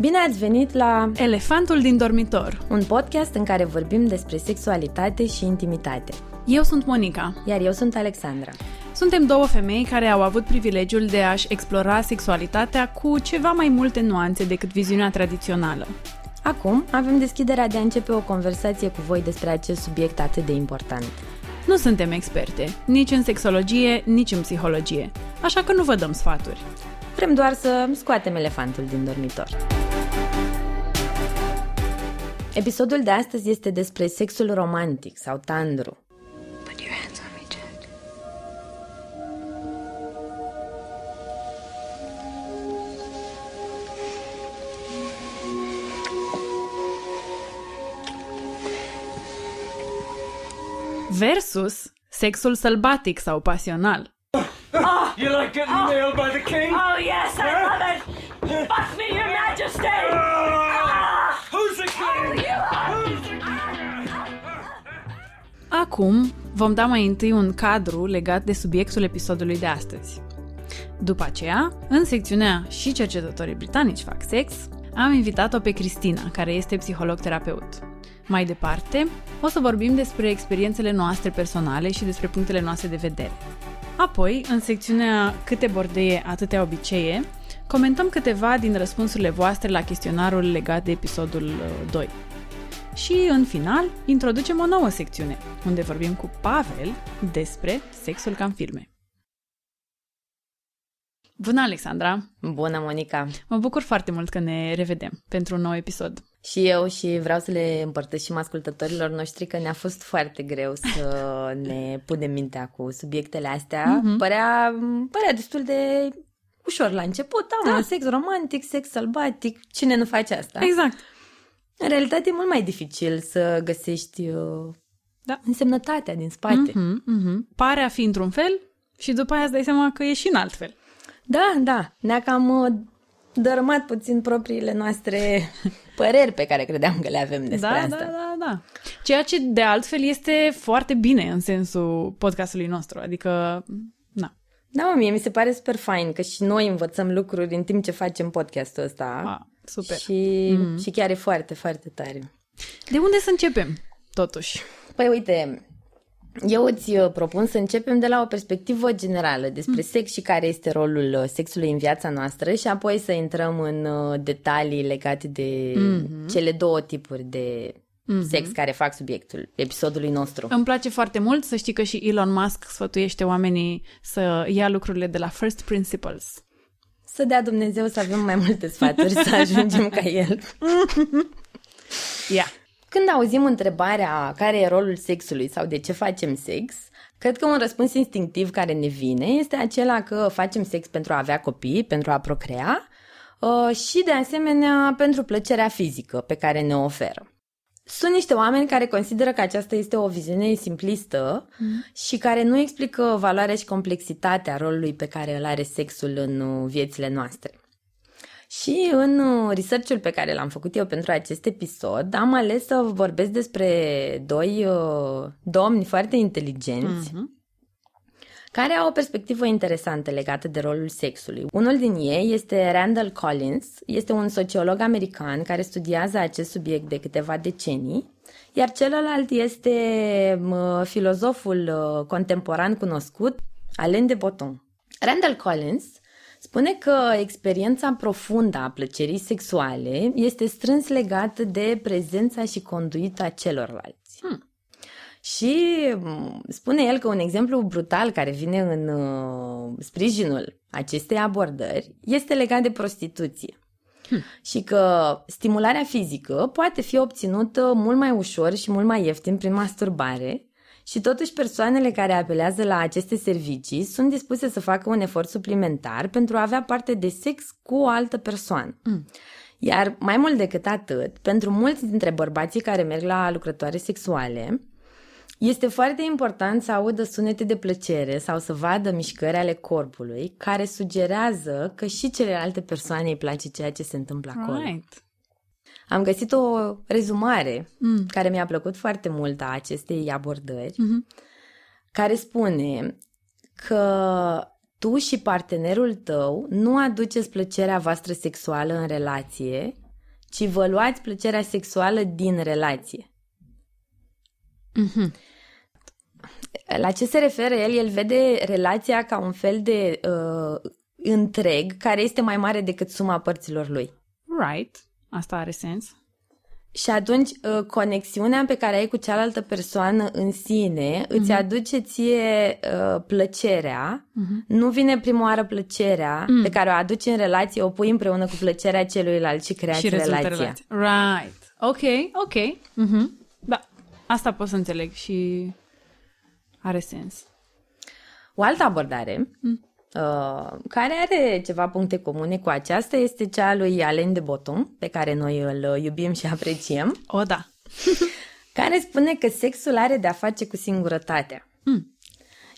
Bine ați venit la Elefantul din dormitor. un podcast în care vorbim despre sexualitate și intimitate. Eu sunt Monica. Iar eu sunt Alexandra. Suntem două femei care au avut privilegiul de a-și explora sexualitatea cu ceva mai multe nuanțe decât viziunea tradițională. Acum avem deschiderea de a începe o conversație cu voi despre acest subiect atât de important. Nu suntem experte, nici în sexologie, nici în psihologie, așa că nu vă dăm sfaturi. Vrem doar să scoatem elefantul din dormitor. Episodul de astăzi este despre sexul romantic sau tandru. Put your hands Versus sexul sălbatic sau pasional. You like getting nailed by the king? Oh yes, I love it. Fuck me, Your Majesty. Ah! Who's the king? Acum vom da mai întâi un cadru legat de subiectul episodului de astăzi. După aceea, în secțiunea și cercetătorii britanici fac sex, am invitat-o pe Cristina, care este psiholog-terapeut. Mai departe, o să vorbim despre experiențele noastre personale și despre punctele noastre de vedere. Apoi, în secțiunea Câte bordeie, atâtea obicee, comentăm câteva din răspunsurile voastre la chestionarul legat de episodul uh, 2. Și, în final, introducem o nouă secțiune, unde vorbim cu Pavel despre sexul ca în filme. Bună, Alexandra! Bună, Monica! Mă bucur foarte mult că ne revedem pentru un nou episod. Și eu și vreau să le împărtășim ascultătorilor noștri că ne-a fost foarte greu să ne punem mintea cu subiectele astea. Mm-hmm. Părea, părea destul de ușor la început. Da, da. sex romantic, sex sălbatic. Cine nu face asta? Exact! În realitate e mult mai dificil să găsești uh, Da. însemnătatea din spate. Mhm, mhm. Pare a fi într-un fel și după aia îți dai seama că e și în alt fel. Da, da, ne-a cam uh, dărâmat puțin propriile noastre păreri pe care credeam că le avem despre da, asta. da, da, da. Ceea ce de altfel este foarte bine în sensul podcastului nostru. Adică, na. Da, mă, mie mi se pare super fain că și noi învățăm lucruri în timp ce facem podcastul ăsta. A, super. Și, mm. și chiar e foarte, foarte tare. De unde să începem, totuși? Păi uite, eu îți uh, propun să începem de la o perspectivă generală despre sex și care este rolul uh, sexului în viața noastră și apoi să intrăm în uh, detalii legate de cele două tipuri de sex care fac subiectul episodului nostru. Îmi place foarte mult să știi că și Elon Musk sfătuiește oamenii să ia lucrurile de la first principles. Să dea Dumnezeu să avem mai multe sfaturi să ajungem ca el. Ia. Când auzim întrebarea care e rolul sexului sau de ce facem sex, cred că un răspuns instinctiv care ne vine este acela că facem sex pentru a avea copii, pentru a procrea uh, și de asemenea pentru plăcerea fizică pe care ne oferă. Sunt niște oameni care consideră că aceasta este o viziune simplistă mm. și care nu explică valoarea și complexitatea rolului pe care îl are sexul în uh, viețile noastre. Și în uh, research-ul pe care l-am făcut eu pentru acest episod, am ales să vorbesc despre doi uh, domni foarte inteligenți Mhm. care au o perspectivă interesantă legată de rolul sexului. Unul din ei este Randall Collins, este un sociolog american care studiază acest subiect de câteva decenii, iar celălalt este mă, filozoful uh, contemporan cunoscut, Alain de Botton. Randall Collins spune că experiența profundă a plăcerii sexuale este strâns legată de prezența și conduita celorlalți. Hmm. Și m, spune el că un exemplu brutal care vine în uh, sprijinul acestei abordări este legat de prostituție. Hmm. Și că stimularea fizică poate fi obținută mult mai ușor și mult mai ieftin prin masturbare și totuși persoanele care apelează la aceste servicii sunt dispuse să facă un efort suplimentar pentru a avea parte de sex cu o altă persoană. Mm. Iar mai mult decât atât, pentru mulți dintre bărbații care merg la lucrătoare sexuale, este foarte important să audă sunete de plăcere sau să vadă mișcări ale corpului care sugerează că și celelalte persoane îi place ceea ce se întâmplă acolo. Right. Am găsit o rezumare mm. care mi-a plăcut foarte mult a acestei abordări, mm-hmm. care spune că tu și partenerul tău nu aduceți plăcerea voastră sexuală în relație, ci vă luați plăcerea sexuală din relație. Mm-hmm. La ce se referă el? El vede relația ca un fel de uh, întreg care este mai mare decât suma părților lui. Right. Asta are sens. Și atunci, uh, conexiunea pe care ai cu cealaltă persoană în sine mm-hmm. îți aduce ție uh, plăcerea. Mm-hmm. Nu vine prima oară plăcerea mm. pe care o aduci în relație, o pui împreună cu plăcerea celuilalt și creați și relația. Relație. Right. Ok, ok. Mm-hmm. Da, asta pot să înțeleg și are sens. O altă abordare mm. Uh, care are ceva puncte comune cu aceasta este cea lui Alain de Botton, pe care noi îl iubim și apreciem. O, da. care spune că sexul are de-a face cu singurătatea. Mm.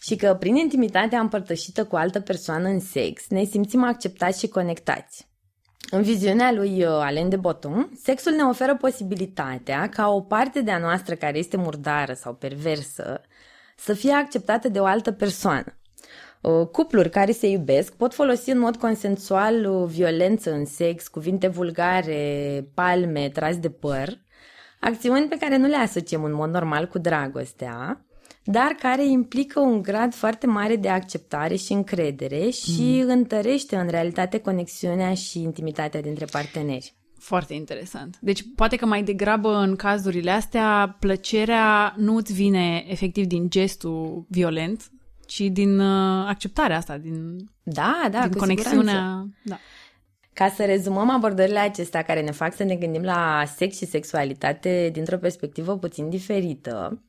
Și că prin intimitatea împărtășită cu altă persoană în sex ne simțim acceptați și conectați. În viziunea lui uh, Alain de Botton, sexul ne oferă posibilitatea ca o parte de a noastră care este murdară sau perversă să fie acceptată de o altă persoană. Uh, cupluri care se iubesc pot folosi în mod consensual uh, violență în sex, cuvinte vulgare, palme, tras de păr, acțiuni pe care nu le asociem în mod normal cu dragostea, dar care implică un grad foarte mare de acceptare și încredere și mm. întărește în realitate conexiunea și intimitatea dintre parteneri. Foarte interesant. Deci poate că mai degrabă în cazurile astea plăcerea nu îți vine efectiv din gestul violent, ci din uh, acceptarea asta, din, da, da, din conexiunea. Da. Ca să rezumăm abordările acestea care ne fac să ne gândim la sex și sexualitate dintr-o perspectivă puțin diferită,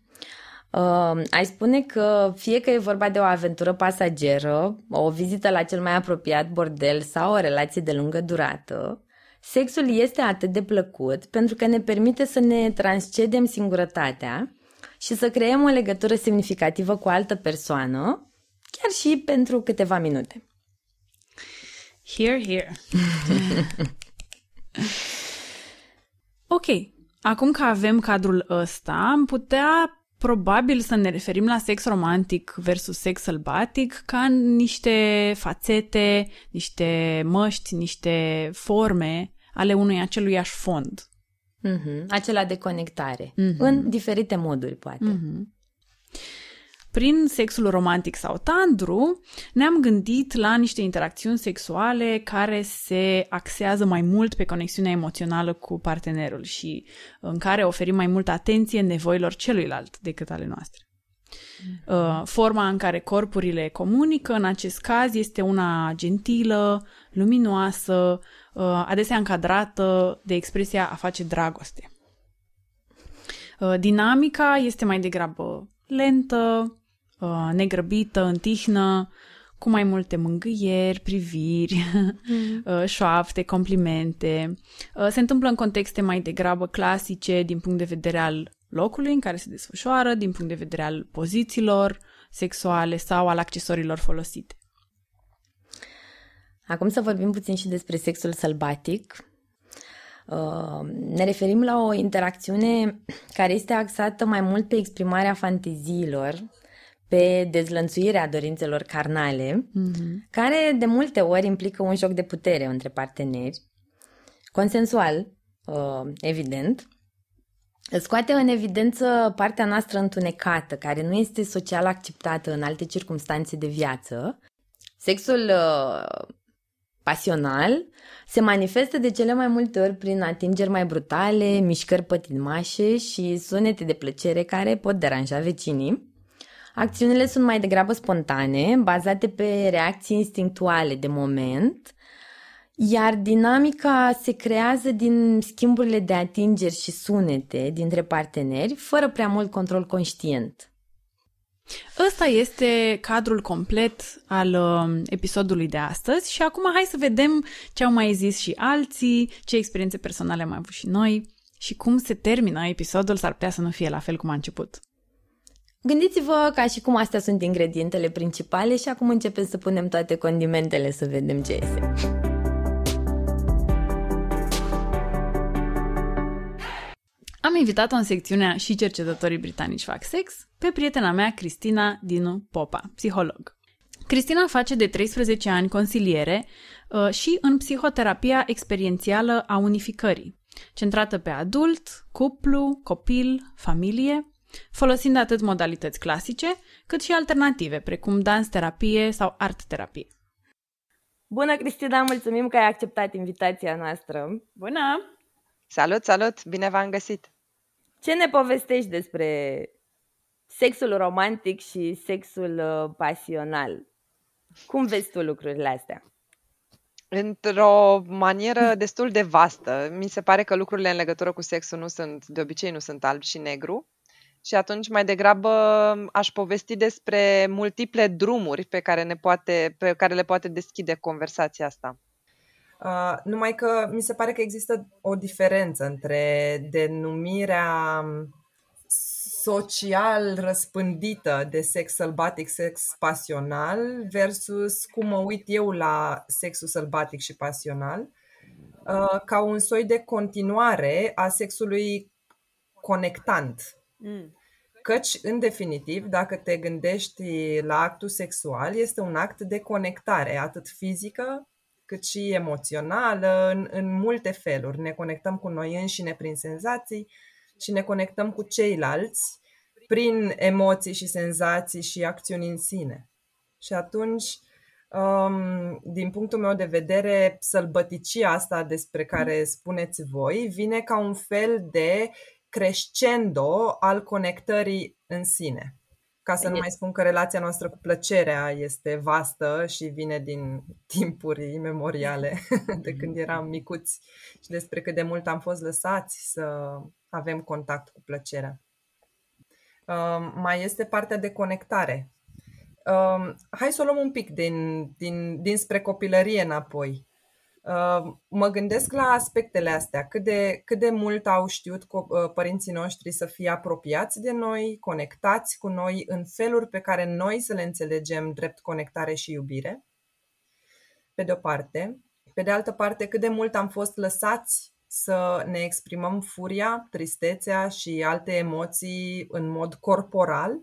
Uh, ai spune că fie că e vorba de o aventură pasageră, o vizită la cel mai apropiat bordel sau o relație de lungă durată, sexul este atât de plăcut pentru că ne permite să ne transcedem singurătatea și să creăm o legătură semnificativă cu o altă persoană, chiar și pentru câteva minute. Here, here. ok, acum că avem cadrul ăsta, am putea probabil să ne referim la sex romantic versus sex sălbatic ca niște fațete, niște măști, niște forme ale unui aceluiași fond. Mm-hmm. Acela de conectare. Mm-hmm. În diferite moduri, poate. Mm-hmm. Prin sexul romantic sau tandru, ne-am gândit la niște interacțiuni sexuale care se axează mai mult pe conexiunea emoțională cu partenerul și în care oferim mai multă atenție nevoilor celuilalt decât ale noastre. Uh, forma în care corpurile comunică, în acest caz, este una gentilă, luminoasă, uh, adesea încadrată de expresia a face dragoste. Uh, dinamica este mai degrabă lentă, negrăbită, în tihnă, cu mai multe mângâieri, priviri, mm. șoapte, complimente. Se întâmplă în contexte mai degrabă clasice din punct de vedere al locului în care se desfășoară, din punct de vedere al pozițiilor sexuale sau al accesorilor folosite. Acum să vorbim puțin și despre sexul sălbatic. Uh, ne referim la o interacțiune care este axată mai mult pe exprimarea fanteziilor, pe dezlănțuirea dorințelor carnale, mm-hmm. care de multe ori implică un joc de putere între parteneri, consensual, uh, evident, scoate în evidență partea noastră întunecată, care nu este social acceptată în alte circunstanțe de viață. Sexul uh, pasional se manifestă de cele mai multe ori prin atingeri mai brutale, mișcări pătimașe și sunete de plăcere care pot deranja vecinii. Acțiunile sunt mai degrabă spontane, bazate pe reacții instinctuale de moment iar dinamica se creează din schimburile de atingeri și sunete dintre parteneri, fără prea mult control conștient. Ăsta este cadrul complet al uh, episodului de astăzi și acum hai să vedem ce au mai zis și alții, ce experiențe personale am avut și noi și cum se termină episodul, s-ar putea să nu fie la fel cum a început. Gândiți-vă ca și cum astea sunt ingredientele principale și acum începem să punem toate condimentele să vedem ce este. Invitat-o în secțiunea și cercetătorii britanici fac sex pe prietena mea Cristina Dinu Popa, psiholog. Cristina face de 13 ani consiliere uh, și în psihoterapia experiențială a unificării, centrată pe adult, cuplu, copil, familie, folosind atât modalități clasice, cât și alternative, precum dans terapie sau art terapie. Bună, Cristina, mulțumim că ai acceptat invitația noastră. Bună! Salut, salut! Bine v-am găsit! Ce ne povestești despre sexul romantic și sexul uh, pasional? Cum vezi tu lucrurile astea? Într-o manieră destul de vastă. Mi se pare că lucrurile în legătură cu sexul nu sunt, de obicei nu sunt alb și negru. Și atunci mai degrabă aș povesti despre multiple drumuri pe care, ne poate, pe care le poate deschide conversația asta. Uh, numai că mi se pare că există o diferență între denumirea social răspândită de sex sălbatic, sex pasional versus cum mă uit eu la sexul sălbatic și pasional uh, ca un soi de continuare a sexului conectant. Mm. Căci, în definitiv, dacă te gândești la actul sexual, este un act de conectare, atât fizică cât și emoțională, în, în multe feluri. Ne conectăm cu noi înșine prin senzații și ne conectăm cu ceilalți prin emoții și senzații și acțiuni în sine. Și atunci, um, din punctul meu de vedere, sălbăticia asta despre care spuneți voi vine ca un fel de crescendo al conectării în sine. Ca să nu mai spun că relația noastră cu plăcerea este vastă și vine din timpuri memoriale, de când eram micuți și despre cât de mult am fost lăsați să avem contact cu plăcerea. Um, mai este partea de conectare. Um, hai să o luăm un pic din, din, dinspre copilărie înapoi. Uh, mă gândesc la aspectele astea, cât de, cât de mult au știut uh, părinții noștri să fie apropiați de noi, conectați cu noi în feluri pe care noi să le înțelegem drept conectare și iubire, pe de o parte. Pe de altă parte, cât de mult am fost lăsați să ne exprimăm furia, tristețea și alte emoții în mod corporal.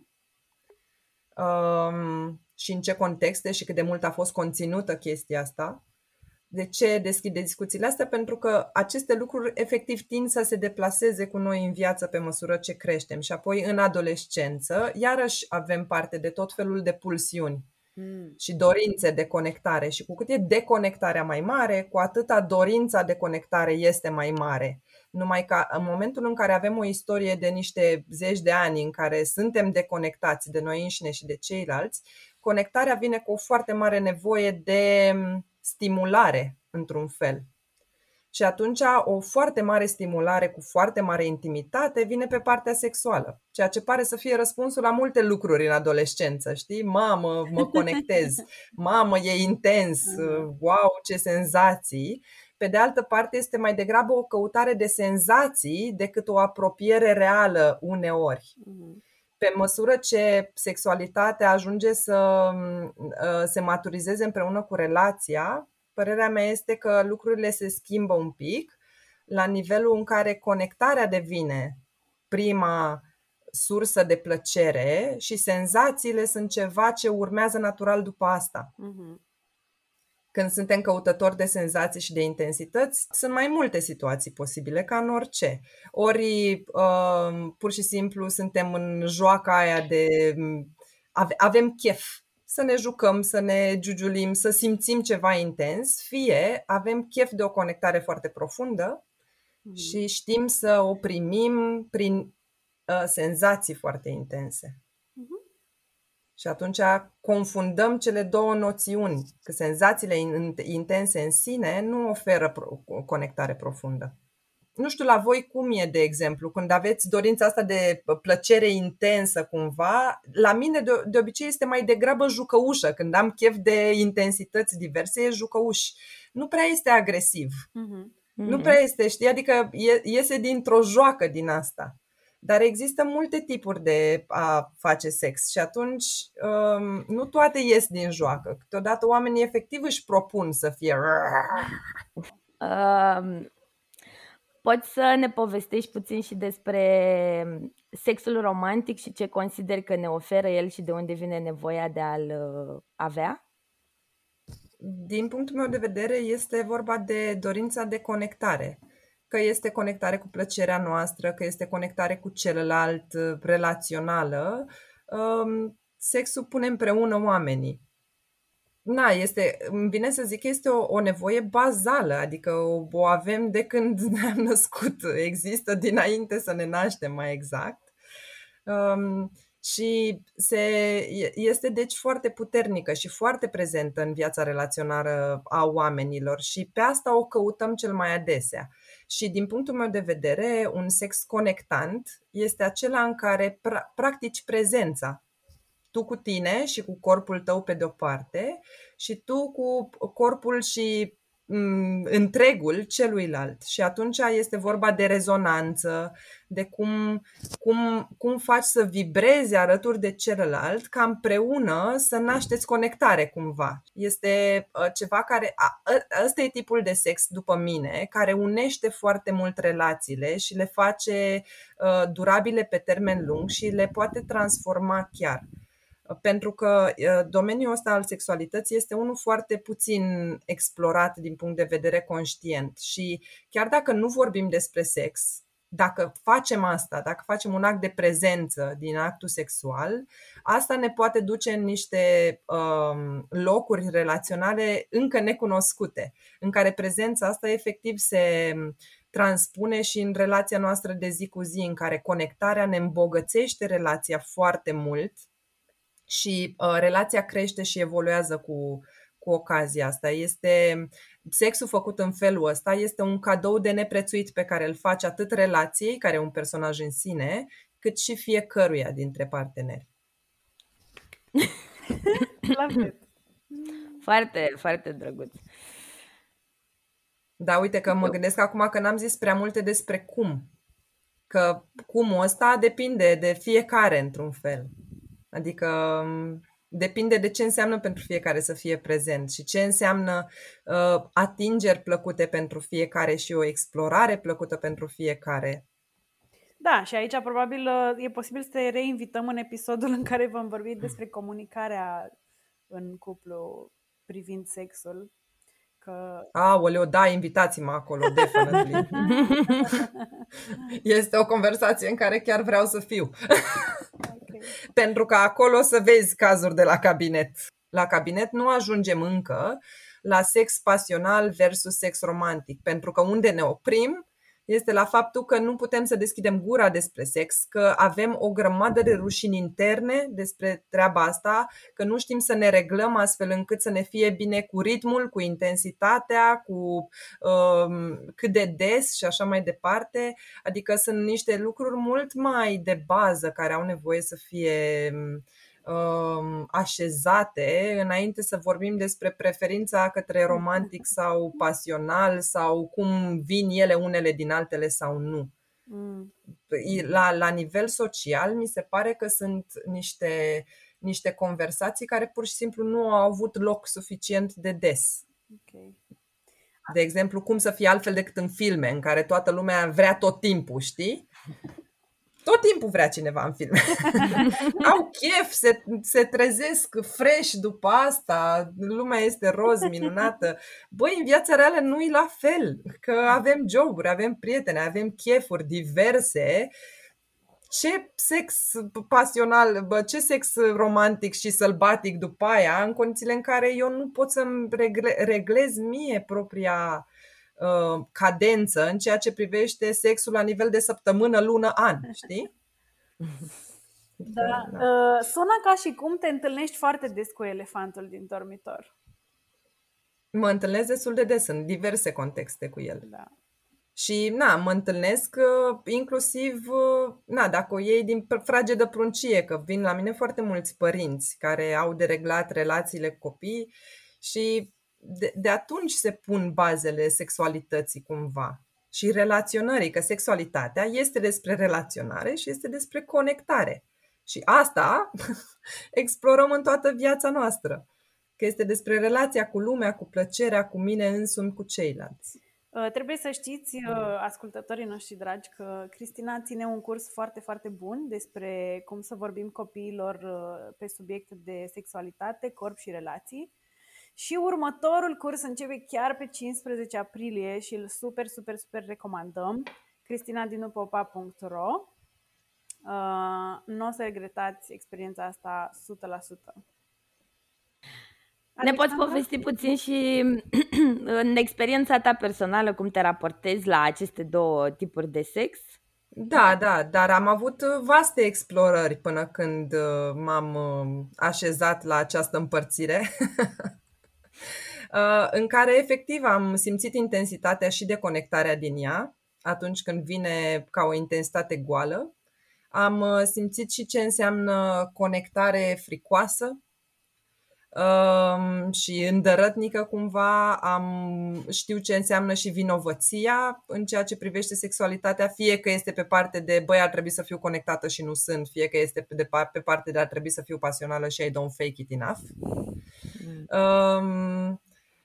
Um, și în ce contexte și cât de mult a fost conținută chestia asta de ce deschide discuțiile astea? Pentru că aceste lucruri efectiv tind să se deplaseze cu noi în viață pe măsură ce creștem și apoi în adolescență iarăși avem parte de tot felul de pulsiuni mm. și dorințe de conectare și cu cât e deconectarea mai mare, cu atâta dorința de conectare este mai mare. Numai că în momentul în care avem o istorie de niște zeci de ani în care suntem deconectați de noi înșine și de ceilalți, conectarea vine cu o foarte mare nevoie de stimulare, într-un fel. Și atunci o foarte mare stimulare cu foarte mare intimitate vine pe partea sexuală, ceea ce pare să fie răspunsul la multe lucruri în adolescență, știi? Mamă, mă conectez, mamă, e intens, wow, ce senzații. Pe de altă parte, este mai degrabă o căutare de senzații decât o apropiere reală uneori. Pe măsură ce sexualitatea ajunge să uh, se maturizeze împreună cu relația, părerea mea este că lucrurile se schimbă un pic la nivelul în care conectarea devine prima sursă de plăcere și senzațiile sunt ceva ce urmează natural după asta. Uh-huh. Când suntem căutători de senzații și de intensități, sunt mai multe situații posibile, ca în orice. Ori uh, pur și simplu suntem în joaca aia de avem chef să ne jucăm, să ne giugiulim, să simțim ceva intens, fie avem chef de o conectare foarte profundă mm. și știm să o primim prin uh, senzații foarte intense. Mm-hmm. Și atunci confundăm cele două noțiuni, că senzațiile intense în sine nu oferă conectare profundă nu știu la voi cum e, de exemplu, când aveți dorința asta de plăcere intensă cumva, la mine de, de obicei este mai degrabă jucăușă. Când am chef de intensități diverse, e jucăuș. Nu prea este agresiv. Mm-hmm. Nu prea este, știi? Adică iese dintr-o joacă din asta. Dar există multe tipuri de a face sex și atunci um, nu toate ies din joacă. Câteodată oamenii efectiv își propun să fie... Um, poți să ne povestești puțin și despre sexul romantic și ce consideri că ne oferă el și de unde vine nevoia de a-l uh, avea? Din punctul meu de vedere, este vorba de dorința de conectare. Că este conectare cu plăcerea noastră, că este conectare cu celălalt, uh, relațională. Um, sexul pune împreună oamenii. Na, este, îmi vine să zic că este o, o nevoie bazală, adică o, o avem de când ne-am născut, există dinainte să ne naștem mai exact. Um, și se, este deci foarte puternică și foarte prezentă în viața relațională a oamenilor și pe asta o căutăm cel mai adesea. Și din punctul meu de vedere, un sex conectant este acela în care pra- practici prezența. Tu cu tine și cu corpul tău pe de-o parte și tu cu corpul și mm, întregul celuilalt. Și atunci este vorba de rezonanță, de cum, cum, cum faci să vibrezi alături de celălalt, ca împreună să nașteți conectare cumva. Este uh, ceva care, ăsta e tipul de sex după mine, care unește foarte mult relațiile și le face uh, durabile pe termen lung și le poate transforma chiar pentru că domeniul ăsta al sexualității este unul foarte puțin explorat din punct de vedere conștient. Și chiar dacă nu vorbim despre sex, dacă facem asta, dacă facem un act de prezență din actul sexual, asta ne poate duce în niște um, locuri relaționale încă necunoscute, în care prezența asta efectiv se transpune și în relația noastră de zi cu zi, în care conectarea ne îmbogățește relația foarte mult și uh, relația crește și evoluează cu, cu ocazia asta. Este sexul făcut în felul ăsta este un cadou de neprețuit pe care îl faci atât relației, care e un personaj în sine, cât și fiecăruia dintre parteneri. foarte, foarte drăguț. Da, uite că mă gândesc acum că n-am zis prea multe despre cum. Că cumul ăsta depinde de fiecare într-un fel. Adică mm, depinde de ce înseamnă pentru fiecare să fie prezent și ce înseamnă uh, atingeri plăcute pentru fiecare și o explorare plăcută pentru fiecare. Da, și aici probabil uh, e posibil să te reinvităm în episodul în care vom vorbi despre comunicarea în cuplu privind sexul. Că... Aoleo, da, invitați-mă acolo, definitely. este o conversație în care chiar vreau să fiu. Pentru că acolo o să vezi cazuri de la cabinet. La cabinet nu ajungem încă la sex pasional versus sex romantic, pentru că unde ne oprim este la faptul că nu putem să deschidem gura despre sex, că avem o grămadă de rușini interne despre treaba asta, că nu știm să ne reglăm astfel încât să ne fie bine cu ritmul, cu intensitatea, cu um, cât de des și așa mai departe. Adică sunt niște lucruri mult mai de bază care au nevoie să fie uh, Um, așezate înainte să vorbim despre preferința către romantic sau pasional sau cum vin ele unele din altele sau nu. Mm. La, la nivel social, mi se pare că sunt niște, niște conversații care pur și simplu nu au avut loc suficient de des. Okay. De exemplu, cum să fie altfel decât în filme, în care toată lumea vrea tot timpul, știi? Tot timpul vrea cineva în film. Au chef, se, se trezesc fresh după asta, lumea este roz, minunată. Băi, în viața reală nu e la fel, că avem joburi, avem prieteni, avem chefuri diverse. Ce sex pasional, bă, ce sex romantic și sălbatic după aia, în condițiile în care eu nu pot să-mi regle, reglez mie propria Uh, cadență în ceea ce privește sexul la nivel de săptămână, lună, an, știi? Da. da. Uh, sună ca și cum te întâlnești foarte des cu elefantul din dormitor. Mă întâlnesc destul de des în diverse contexte cu el. Da. Și, na, mă întâlnesc uh, inclusiv, uh, na, dacă o iei din frage de pruncie, că vin la mine foarte mulți părinți care au dereglat relațiile cu copii și de, de atunci se pun bazele sexualității cumva și relaționării, că sexualitatea este despre relaționare și este despre conectare. Și asta explorăm în toată viața noastră, că este despre relația cu lumea, cu plăcerea, cu mine însumi, cu ceilalți. Uh, trebuie să știți, uh, ascultătorii noștri dragi, că Cristina ține un curs foarte, foarte bun despre cum să vorbim copiilor uh, pe subiecte de sexualitate, corp și relații. Și următorul curs începe chiar pe 15 aprilie și îl super, super, super recomandăm. cristinadinupopa.ro uh, Nu o să regretați experiența asta 100%. Ne poți povesti puțin și în experiența ta personală cum te raportezi la aceste două tipuri de sex? Da, da, dar am avut vaste explorări până când uh, m-am uh, așezat la această împărțire, uh, în care efectiv am simțit intensitatea și deconectarea din ea, atunci când vine ca o intensitate goală. Am simțit și ce înseamnă conectare fricoasă, um, și îndărătnică cumva, am, știu ce înseamnă și vinovăția în ceea ce privește sexualitatea, fie că este pe parte de băi ar trebui să fiu conectată și nu sunt, fie că este pe, de, pe parte de ar trebui să fiu pasională și I don't fake it enough. Mm. Um,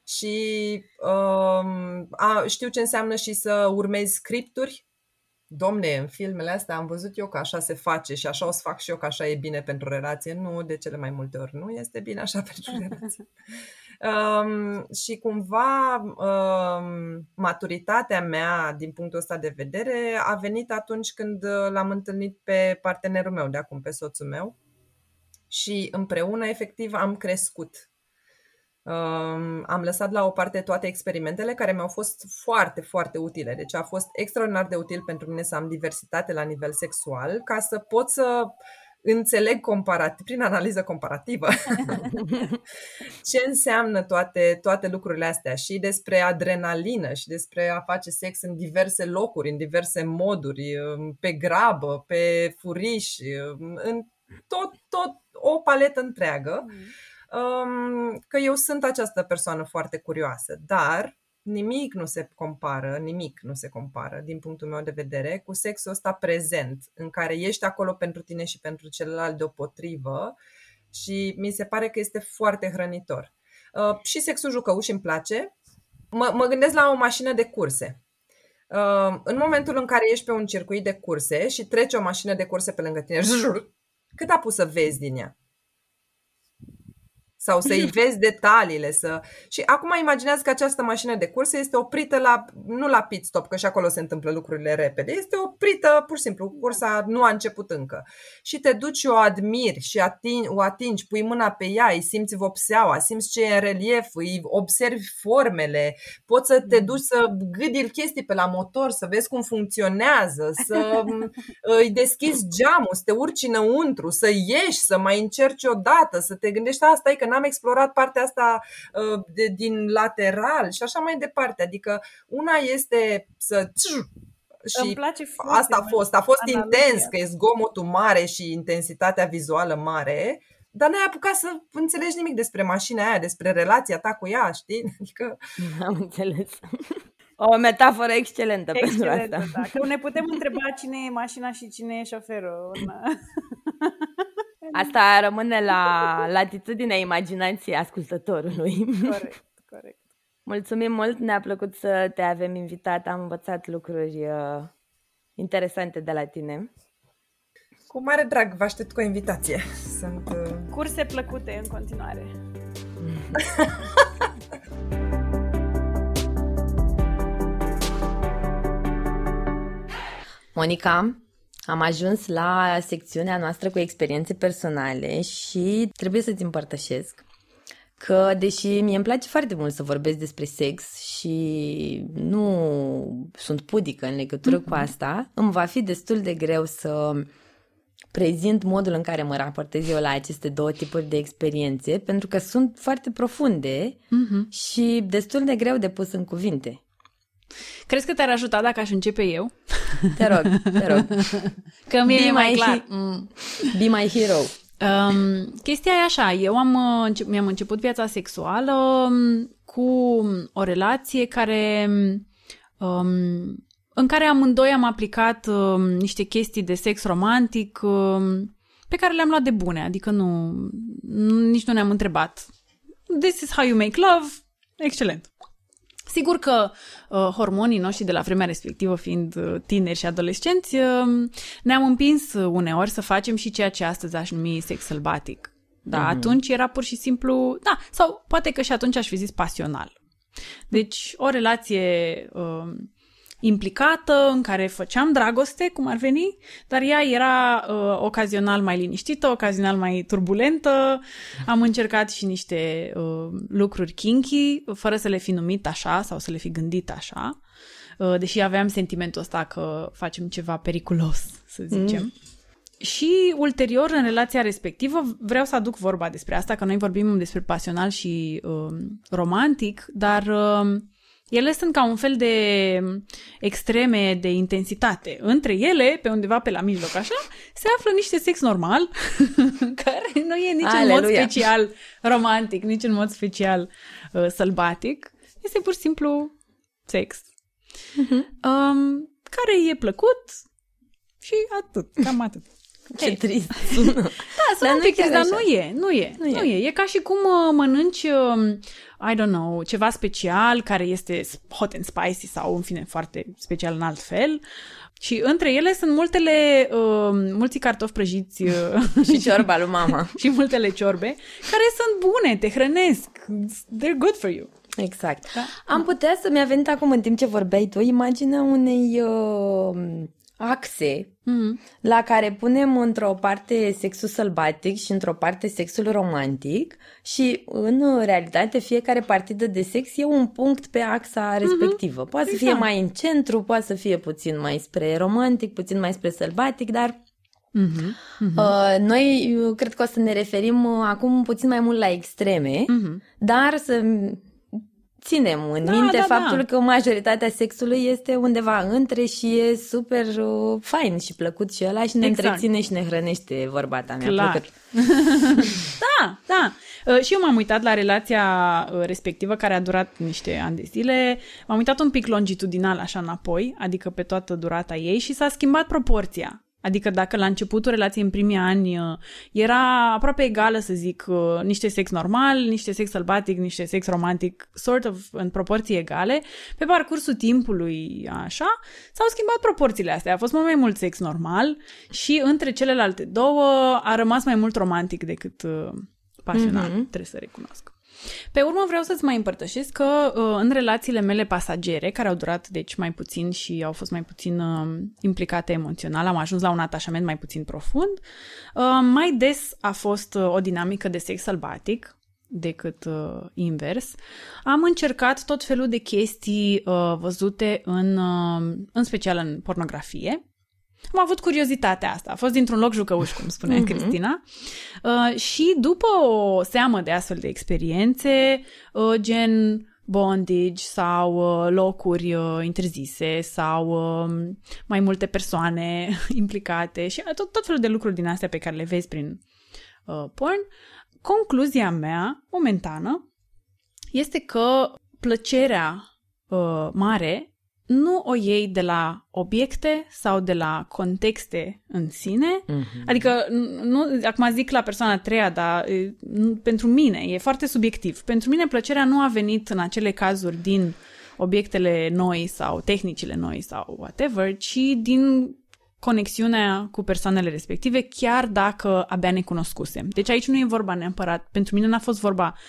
și um, a, știu ce înseamnă și să urmezi scripturi domne, în filmele astea am văzut eu că așa se face și așa o să fac și eu că așa e bine pentru relație. Nu, de cele mai multe ori nu este bine așa pentru relație. Um, și cumva um, maturitatea mea din punctul ăsta de vedere a venit atunci când l-am întâlnit pe partenerul meu de acum, pe soțul meu și împreună efectiv am crescut am lăsat la o parte toate experimentele care mi-au fost foarte, foarte utile. Deci a fost extraordinar de util pentru mine să am diversitate la nivel sexual ca să pot să înțeleg comparat, prin analiză comparativă ce înseamnă toate, toate lucrurile astea și despre adrenalină și despre a face sex în diverse locuri, în diverse moduri, pe grabă, pe furiș, în tot, tot o paletă întreagă. Mm că eu sunt această persoană foarte curioasă, dar nimic nu se compară, nimic nu se compară din punctul meu de vedere cu sexul ăsta prezent, în care ești acolo pentru tine și pentru celălalt deopotrivă și mi se pare că este foarte hrănitor. Uh, și sexul jucăuș îmi place. Mă, mă gândesc la o mașină de curse. Uh, în momentul în care ești pe un circuit de curse și trece o mașină de curse pe lângă tine, cât a pus să vezi din ea? Sau să-i vezi detaliile. Să... Și acum imaginează că această mașină de curse este oprită la, nu la pit stop, că și acolo se întâmplă lucrurile repede, este oprită pur și simplu, cursa nu a început încă. Și te duci și o admiri și atingi, o atingi, pui mâna pe ea, îi simți vopseaua, simți ce e în relief, îi observi formele, poți să te duci să gâdi chestii pe la motor, să vezi cum funcționează, să îi deschizi geamul, să te urci înăuntru, să ieși, să mai încerci o dată, să te gândești asta e că n-am explorat partea asta uh, de, din lateral și așa mai departe. Adică una este să și Îmi place asta a fost. A fost analogia. intens, că e zgomotul mare și intensitatea vizuală mare, dar n-ai apucat să înțelegi nimic despre mașina aia, despre relația ta cu ea, știi? Adică... Am înțeles. O metaforă excelentă, excelentă pentru asta. Da. Că ne putem întreba cine e mașina și cine e șoferul. Asta rămâne la latitudinea imaginației ascultătorului. Corect, corect. Mulțumim mult, ne-a plăcut să te avem invitat, am învățat lucruri uh, interesante de la tine. Cu mare drag, vă aștept cu o invitație. Sunt... Uh... Curse plăcute în continuare. Monica, am ajuns la secțiunea noastră cu experiențe personale și trebuie să-ți împărtășesc că, deși mie îmi place foarte mult să vorbesc despre sex și nu sunt pudică în legătură mm-hmm. cu asta, îmi va fi destul de greu să prezint modul în care mă raportez eu la aceste două tipuri de experiențe, pentru că sunt foarte profunde mm-hmm. și destul de greu de pus în cuvinte. Crezi că te-ar ajuta dacă aș începe eu? Te rog, te rog. Că mie Be e mai clar. He- mm. Be my hero. Um, chestia e așa, eu am, uh, mi-am început viața sexuală um, cu o relație care um, în care amândoi am aplicat um, niște chestii de sex romantic um, pe care le-am luat de bune, adică nu, nici nu ne-am întrebat. This is how you make love. Excelent. Sigur că uh, hormonii noștri de la vremea respectivă, fiind uh, tineri și adolescenți, uh, ne-am împins uneori să facem și ceea ce astăzi aș numi sex sălbatic. Da, mm-hmm. atunci era pur și simplu, da, sau poate că și atunci aș fi zis pasional. Deci, o relație uh, implicată, în care făceam dragoste, cum ar veni, dar ea era uh, ocazional mai liniștită, ocazional mai turbulentă. Am încercat și niște uh, lucruri kinky, fără să le fi numit așa sau să le fi gândit așa, uh, deși aveam sentimentul ăsta că facem ceva periculos, să zicem. Mm. Și ulterior, în relația respectivă, vreau să aduc vorba despre asta, că noi vorbim despre pasional și uh, romantic, dar uh, ele sunt ca un fel de extreme de intensitate. Între ele, pe undeva pe la mijloc așa, se află niște sex normal, care nu e nici Aleluia. în mod special romantic, nici în mod special uh, sălbatic. Este pur și simplu sex. Uh-huh. Um, care e plăcut și atât, cam atât. Ce Ei. trist sună. Da, sună dar un pic trist, dar nu e, nu e, nu, nu e. e. E ca și cum uh, mănânci, uh, I don't know, ceva special care este hot and spicy sau, în fine, foarte special în alt fel. Și între ele sunt multele, uh, mulți cartofi prăjiți uh, și ciorba lui mama. și multele ciorbe, care sunt bune, te hrănesc, they're good for you. Exact. Da? Am putea să mi-a venit acum în timp ce vorbeai tu imaginea unei uh, axe mm. la care punem într-o parte sexul sălbatic și într-o parte sexul romantic și în realitate fiecare partidă de sex e un punct pe axa respectivă. Mm-hmm. Poate exact. să fie exact. mai în centru, poate să fie puțin mai spre romantic, puțin mai spre sălbatic, dar Mm-hmm, mm-hmm. Uh, noi cred că o să ne referim uh, acum puțin mai mult la extreme, mm-hmm. dar să ținem în da, minte da, faptul da. că majoritatea sexului este undeva între și e super uh, fain și plăcut și ăla și ne exact. întreține și ne hrănește, vorba ta mi-a Clar. plăcut. da, da. Uh, și eu m-am uitat la relația uh, respectivă care a durat niște ani de zile. M-am uitat un pic longitudinal așa înapoi, adică pe toată durata ei și s-a schimbat proporția. Adică dacă la începutul relației în primii ani uh, era aproape egală, să zic, uh, niște sex normal, niște sex sălbatic, niște sex romantic, sort of în proporții egale, pe parcursul timpului așa, s-au schimbat proporțiile astea. A fost mult mai mult sex normal și între celelalte două a rămas mai mult romantic decât uh, pasional, mm-hmm. trebuie să recunosc. Pe urmă vreau să-ți mai împărtășesc că uh, în relațiile mele pasagere, care au durat deci mai puțin și au fost mai puțin uh, implicate emoțional, am ajuns la un atașament mai puțin profund, uh, mai des a fost o dinamică de sex sălbatic, decât uh, invers. Am încercat tot felul de chestii uh, văzute în, uh, în special în pornografie. Am avut curiozitatea asta. A fost dintr-un loc jucăuș, cum spunea mm-hmm. Cristina. Uh, și după o seamă de astfel de experiențe, uh, gen bondage sau uh, locuri uh, interzise sau uh, mai multe persoane implicate și tot, tot felul de lucruri din astea pe care le vezi prin uh, porn, concluzia mea, momentană, este că plăcerea uh, mare nu o iei de la obiecte sau de la contexte în sine. Mm-hmm. Adică, nu, acum zic la persoana a treia, dar pentru mine e foarte subiectiv. Pentru mine plăcerea nu a venit în acele cazuri din obiectele noi sau tehnicile noi sau whatever, ci din conexiunea cu persoanele respective, chiar dacă abia ne cunoscusem. Deci aici nu e vorba neapărat, pentru mine n-a fost vorba uh,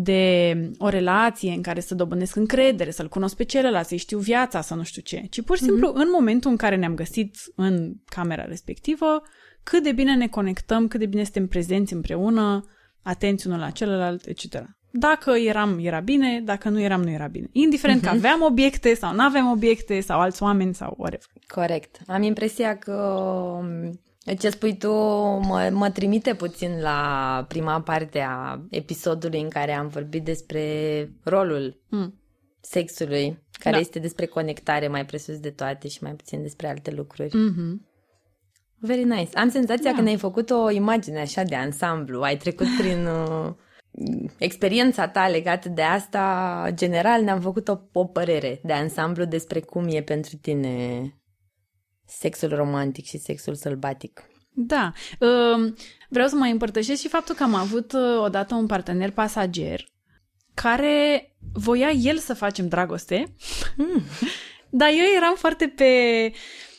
de o relație în care să dobândesc încredere, să-l cunosc pe celălalt, să-i știu viața, să nu știu ce, ci pur și simplu mm-hmm. în momentul în care ne-am găsit în camera respectivă, cât de bine ne conectăm, cât de bine suntem prezenți împreună, atenți unul la celălalt, etc. Dacă eram, era bine, dacă nu eram, nu era bine. Indiferent mm-hmm. că mhm. aveam obiecte sau nu aveam obiecte sau alți oameni sau whatever. Corect. Am impresia că ce spui tu mă, mă trimite puțin la prima parte a episodului în care am vorbit despre rolul mm. sexului, care da. este despre conectare mai presus de toate și mai puțin despre alte lucruri. Mm-hmm. Very nice. Am senzația da. că ne-ai făcut o imagine așa de ansamblu, ai trecut prin uh, experiența ta legată de asta, general ne-am făcut o, o părere de ansamblu despre cum e pentru tine sexul romantic și sexul sălbatic. Da. Um, vreau să mai împărtășesc și faptul că am avut uh, odată un partener pasager care voia el să facem dragoste, dar eu eram foarte pe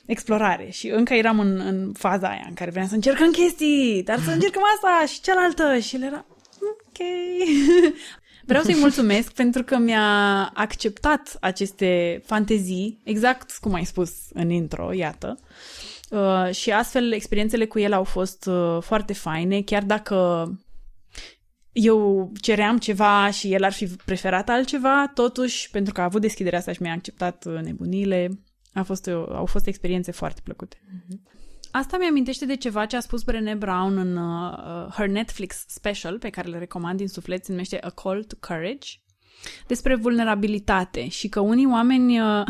explorare și încă eram în, în faza aia în care vreau să încercăm chestii, dar să încercăm asta și cealaltă și el era ok. Vreau să-i mulțumesc pentru că mi-a acceptat aceste fantezii, exact cum ai spus în intro, iată. Uh, și astfel experiențele cu el au fost uh, foarte faine, chiar dacă eu ceream ceva și el ar fi preferat altceva, totuși, pentru că a avut deschiderea asta și mi-a acceptat uh, nebunile, a fost, o- au fost experiențe foarte plăcute. Asta mi-amintește de ceva ce a spus Brené Brown în uh, uh, her Netflix special, pe care le recomand din suflet, se numește A Call to Courage, despre vulnerabilitate și că unii oameni, uh,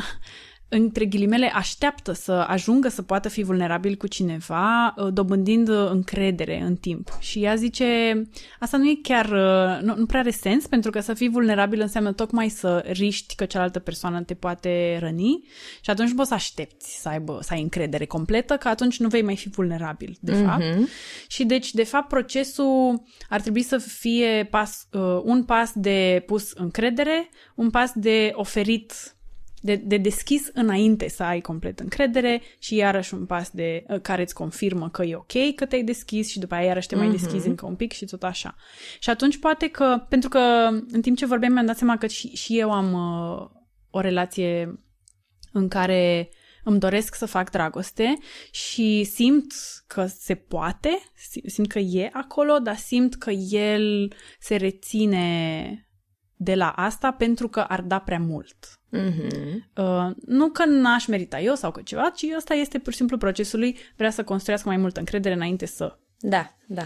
între ghilimele, așteaptă să ajungă să poată fi vulnerabil cu cineva, uh, dobândind uh, încredere în timp. Și ea zice, asta nu e chiar, uh, nu, nu prea are sens, pentru că să fii vulnerabil înseamnă tocmai să riști că cealaltă persoană te poate răni și atunci nu poți să aștepți să, aibă, să ai încredere completă, că atunci nu vei mai fi vulnerabil, de fapt. Și deci, de fapt, procesul ar trebui să fie pas, uh, un pas de pus încredere, un pas de oferit, de, de deschis înainte să ai complet încredere și iarăși un pas de uh, care îți confirmă că e ok că te-ai deschis și după aia iarăși te mai deschizi încă un pic și tot așa. Și atunci poate că, pentru că în timp ce vorbeam mi-am dat seama că și, și eu am uh, o relație în care îmi doresc să fac dragoste și simt că se poate, sim- simt că e acolo, dar simt că el se reține de la asta pentru că ar da prea mult. Mhm. Uh, nu că n-aș merita eu sau că ceva, ci ăsta este pur și simplu procesul lui, vrea să construiască mai multă încredere înainte să. Da, da.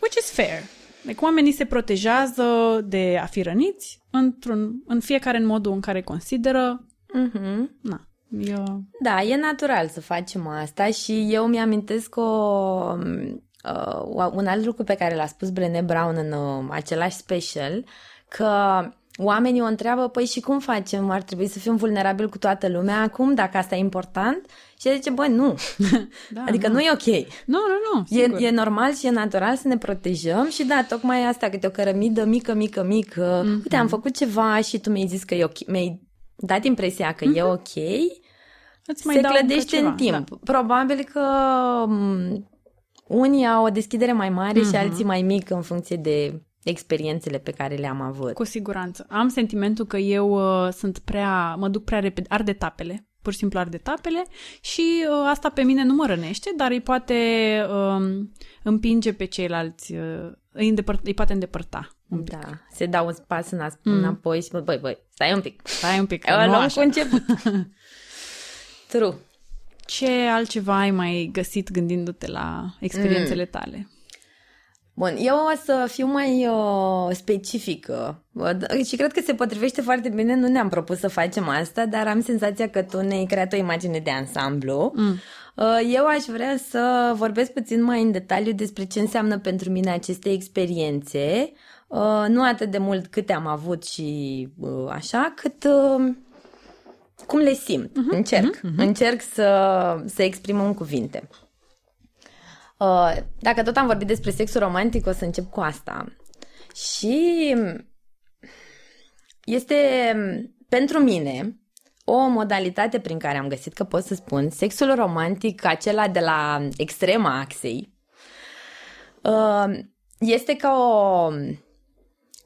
Which is fair. Deci oamenii se protejează de a fi răniți într-un, în fiecare în modul în care consideră. Mhm. Na, eu... Da, e natural să facem asta și eu mi-amintesc o, uh, un alt lucru pe care l-a spus Brené Brown în uh, același special, că oamenii o întreabă, păi și cum facem? Ar trebui să fim vulnerabili cu toată lumea acum, dacă asta e important? Și el zice, băi, nu. Da, adică nu. nu e ok. Nu, nu, nu, E, sigur. e normal și e natural să ne protejăm și da, tocmai asta, câte o cărămidă mică, mică, mică. Mhm. Mm-hmm. Uite, am făcut ceva și tu mi-ai zis că e ok, mi-ai dat impresia că Mhm. e ok, Îți se dau încă clădește ceva, în timp. Da. Probabil că m, unii au o deschidere mai mare Mhm. și alții mai mică în funcție de experiențele pe care le-am avut. Cu siguranță. Am sentimentul că eu uh, sunt prea, mă duc prea repede, ard etapele, pur și simplu ard etapele și uh, asta pe mine nu mă rănește, dar îi poate um, împinge pe ceilalți, uh, îi, îndepăr- îi poate îndepărta. Da, se dau un pas înap- înapoi și bă, băi, băi, stai un pic. Stai un pic, Eu nu luăm așa. cu început. True. Ce altceva ai mai găsit gândindu-te la experiențele tale? Bun, eu o să fiu mai uh, specifică uh, și cred că se potrivește foarte bine, nu ne-am propus să facem asta, dar am senzația că tu ne-ai creat o imagine de ansamblu. Mm. Uh, eu aș vrea să vorbesc puțin mai în detaliu despre ce înseamnă pentru mine aceste experiențe, uh, nu atât de mult câte am avut și uh, așa, cât... Uh, cum le simt. Uh-huh, încerc. Uh-huh. Încerc să, să exprim în cuvinte. Uh, dacă tot am vorbit despre sexul romantic, o să încep cu asta. Și este pentru mine o modalitate prin care am găsit că pot să spun sexul romantic, acela de la extrema axei, uh, este ca o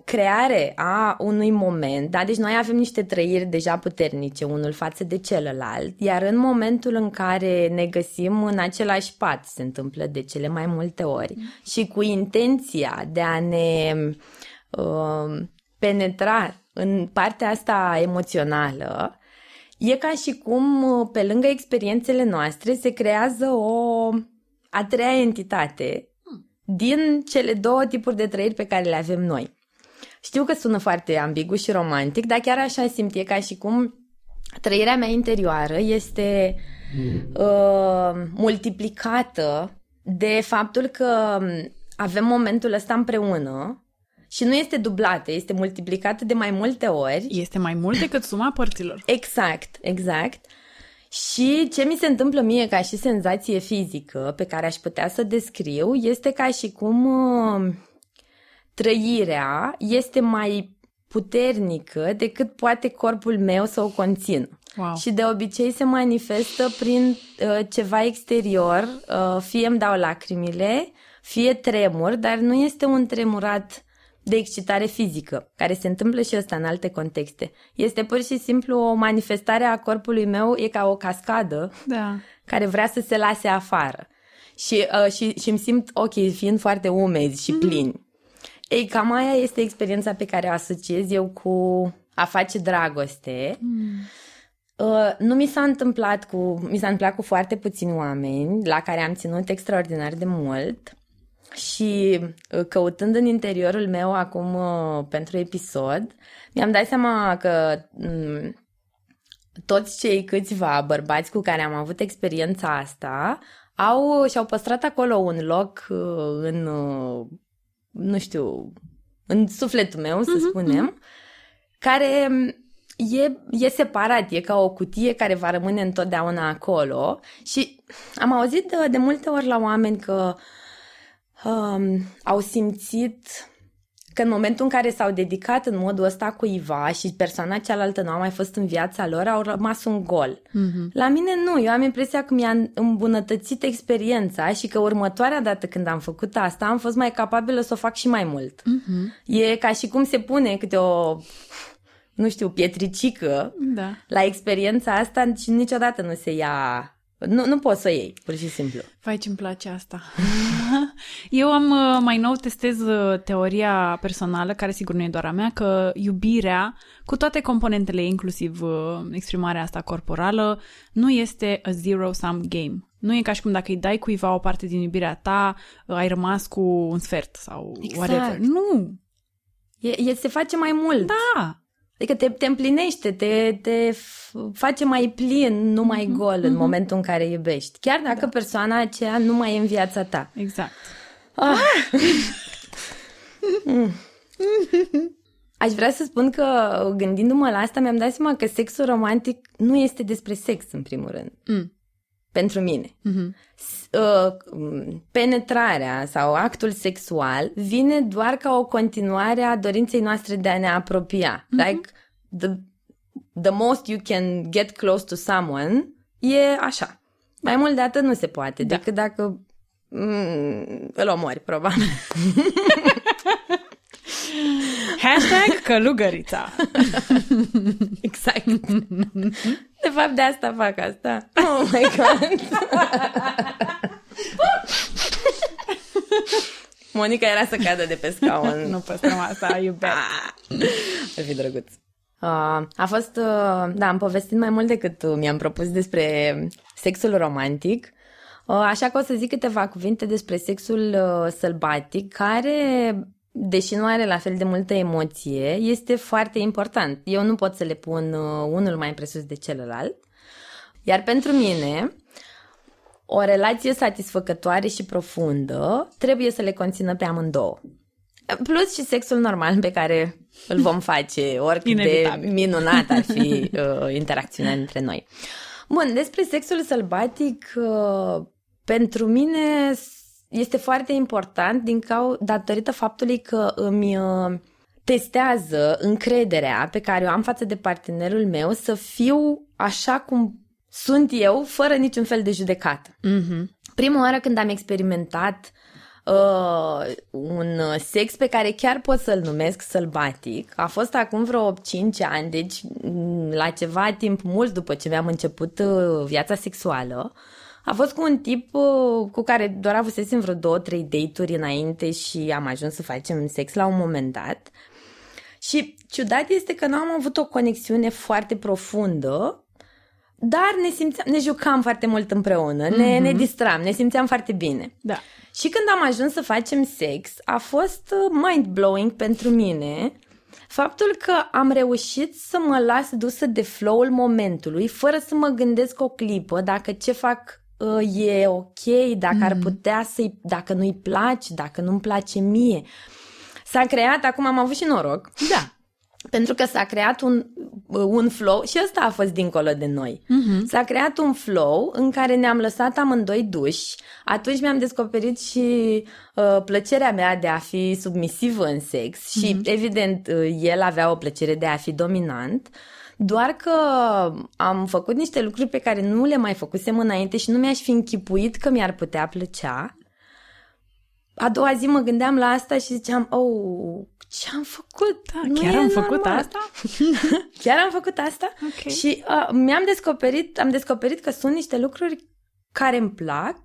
creare a unui moment, da? Deci noi avem niște trăiri deja puternice unul față de celălalt, iar în momentul în care ne găsim în același pat, se întâmplă de cele mai multe ori, și cu intenția de a ne uh, penetra în partea asta emoțională, e ca și cum uh, pe lângă experiențele noastre se creează o a treia entitate din cele două tipuri de trăiri pe care le avem noi. Știu că sună foarte ambigu și romantic, dar chiar așa simt e ca și cum trăirea mea interioară este uh, multiplicată de faptul că avem momentul ăsta împreună și nu este dublată, este multiplicată de mai multe ori. Este mai mult decât suma părților. Exact, exact. Și ce mi se întâmplă mie ca și senzație fizică pe care aș putea să descriu este ca și cum uh, trăirea este mai puternică decât poate corpul meu să o conțină. Wow. Și de obicei se manifestă prin uh, ceva exterior, uh, fie îmi dau lacrimile, fie tremur, dar nu este un tremurat de excitare fizică, care se întâmplă și ăsta în alte contexte. Este pur și simplu o manifestare a corpului meu, e ca o cascadă Da. care vrea să se lase afară. Și, uh, și, și îmi simt ok, fiind foarte umezi și plini. Ei, cam aia este experiența pe care o asociez eu cu a face dragoste. Uh, nu mi s-a întâmplat cu, mi s-a întâmplat cu foarte puțini oameni la care am ținut extraordinar de mult și uh, căutând în interiorul meu acum uh, pentru episod, mi-am dat seama că mm, toți cei câțiva bărbați cu care am avut experiența asta au și-au păstrat acolo un loc uh, în, uh, nu știu, în sufletul meu, să spunem, care e, e separat, e ca o cutie care va rămâne întotdeauna acolo. Și am auzit de, de multe ori la oameni că um, au simțit că în momentul în care s-au dedicat în modul ăsta cuiva și persoana cealaltă nu a mai fost în viața lor, au rămas un gol. Mm-hmm. La mine nu, eu am impresia că mi-a îmbunătățit experiența și că următoarea dată când am făcut asta am fost mai capabilă să o fac și mai mult. Mm-hmm. E ca și cum se pune câte o, nu știu, pietricică Da. la experiența asta și niciodată nu se ia... Nu, nu poți să o iei, pur și simplu. Vai, ce-mi place asta. Eu am uh, mai nou testez uh, teoria personală, care sigur nu e doar a mea, că iubirea, cu toate componentele, ei, inclusiv uh, exprimarea asta corporală, nu este a zero-sum game. Nu e ca și cum dacă îi dai cuiva o parte din iubirea ta, uh, ai rămas cu un sfert sau Exact. whatever. Nu! E, e, se face mai mult. Da! Adică te, te împlinește, te, te f- face mai plin, nu mai gol în momentul în care iubești. Chiar dacă persoana aceea nu mai e în viața ta. Exact. Aș vrea să spun că, gândindu-mă la asta, mi-am dat seama că sexul romantic nu este despre sex, în primul rând. Mm. Pentru mine. Mhm. S- uh, m, Penetrarea sau actul sexual vine doar ca o continuare a dorinței noastre de a ne apropia. Like, the, the most you can get close to someone e așa. Mai mult de atât nu se poate, Da. decât dacă mm, îl omori, probabil. Hashtag călugărița. Exact. De fapt, de asta fac asta. Oh my god. Monica era să cadă de pe scaun. nu păstrăm asta, iubesc. Ar fi drăguț. Uh, a fost, uh, da, am povestit mai mult decât uh, mi-am propus despre sexul romantic, uh, așa că o să zic câteva cuvinte despre sexul uh, sălbatic, care, deși nu are la fel de multă emoție, este foarte important. Eu nu pot să le pun uh, unul mai presus de celălalt. Iar pentru mine, o relație satisfăcătoare și profundă trebuie să le conțină pe amândouă. Plus și sexul normal pe care îl vom face, oricât de Inevitabil. minunat ar fi uh, interacțiunea între noi. Bun, despre sexul sălbatic, uh, pentru mine s- este foarte important din cau- datorită faptului că îmi uh, testează încrederea pe care o am față de partenerul meu să fiu așa cum sunt eu, fără niciun fel de judecată. Mhm. Prima oară când am experimentat uh, un sex pe care chiar pot să-l numesc sălbatic, a fost acum vreo 5 ani, deci m, la ceva timp mult după ce mi-am început uh, viața sexuală, a fost cu un tip uh, cu care doar avusesem vreo două, trei date-uri înainte și am ajuns să facem sex la un moment dat. Și ciudat este că nu am avut o conexiune foarte profundă, dar ne simțeam, ne jucam foarte mult împreună, ne, ne distram, ne simțeam foarte bine. Da. Și când am ajuns să facem sex, a fost uh, mind-blowing pentru mine faptul că am reușit să mă las dusă de flow-ul momentului, fără să mă gândesc o clipă dacă ce fac uh, e ok, dacă mm. ar putea să-i, dacă nu-i place, dacă nu-mi place mie. S-a creat, acum am avut și noroc, Da. Pentru că s-a creat un, un flow și ăsta a fost dincolo de noi. Mhm. S-a creat un flow în care ne-am lăsat amândoi duși. Atunci mi-am descoperit și uh, plăcerea mea de a fi submisivă în sex și, evident, uh, el avea o plăcere de a fi dominant. Doar că am făcut niște lucruri pe care nu le mai făcusem înainte și nu mi-aș fi închipuit că mi-ar putea plăcea. A doua zi mă gândeam la asta și ziceam, oh, ce am făcut? Da, Nu chiar e am făcut normal." asta? Chiar am făcut asta Ok. și uh, mi-am descoperit, am descoperit că sunt niște lucruri care îmi plac,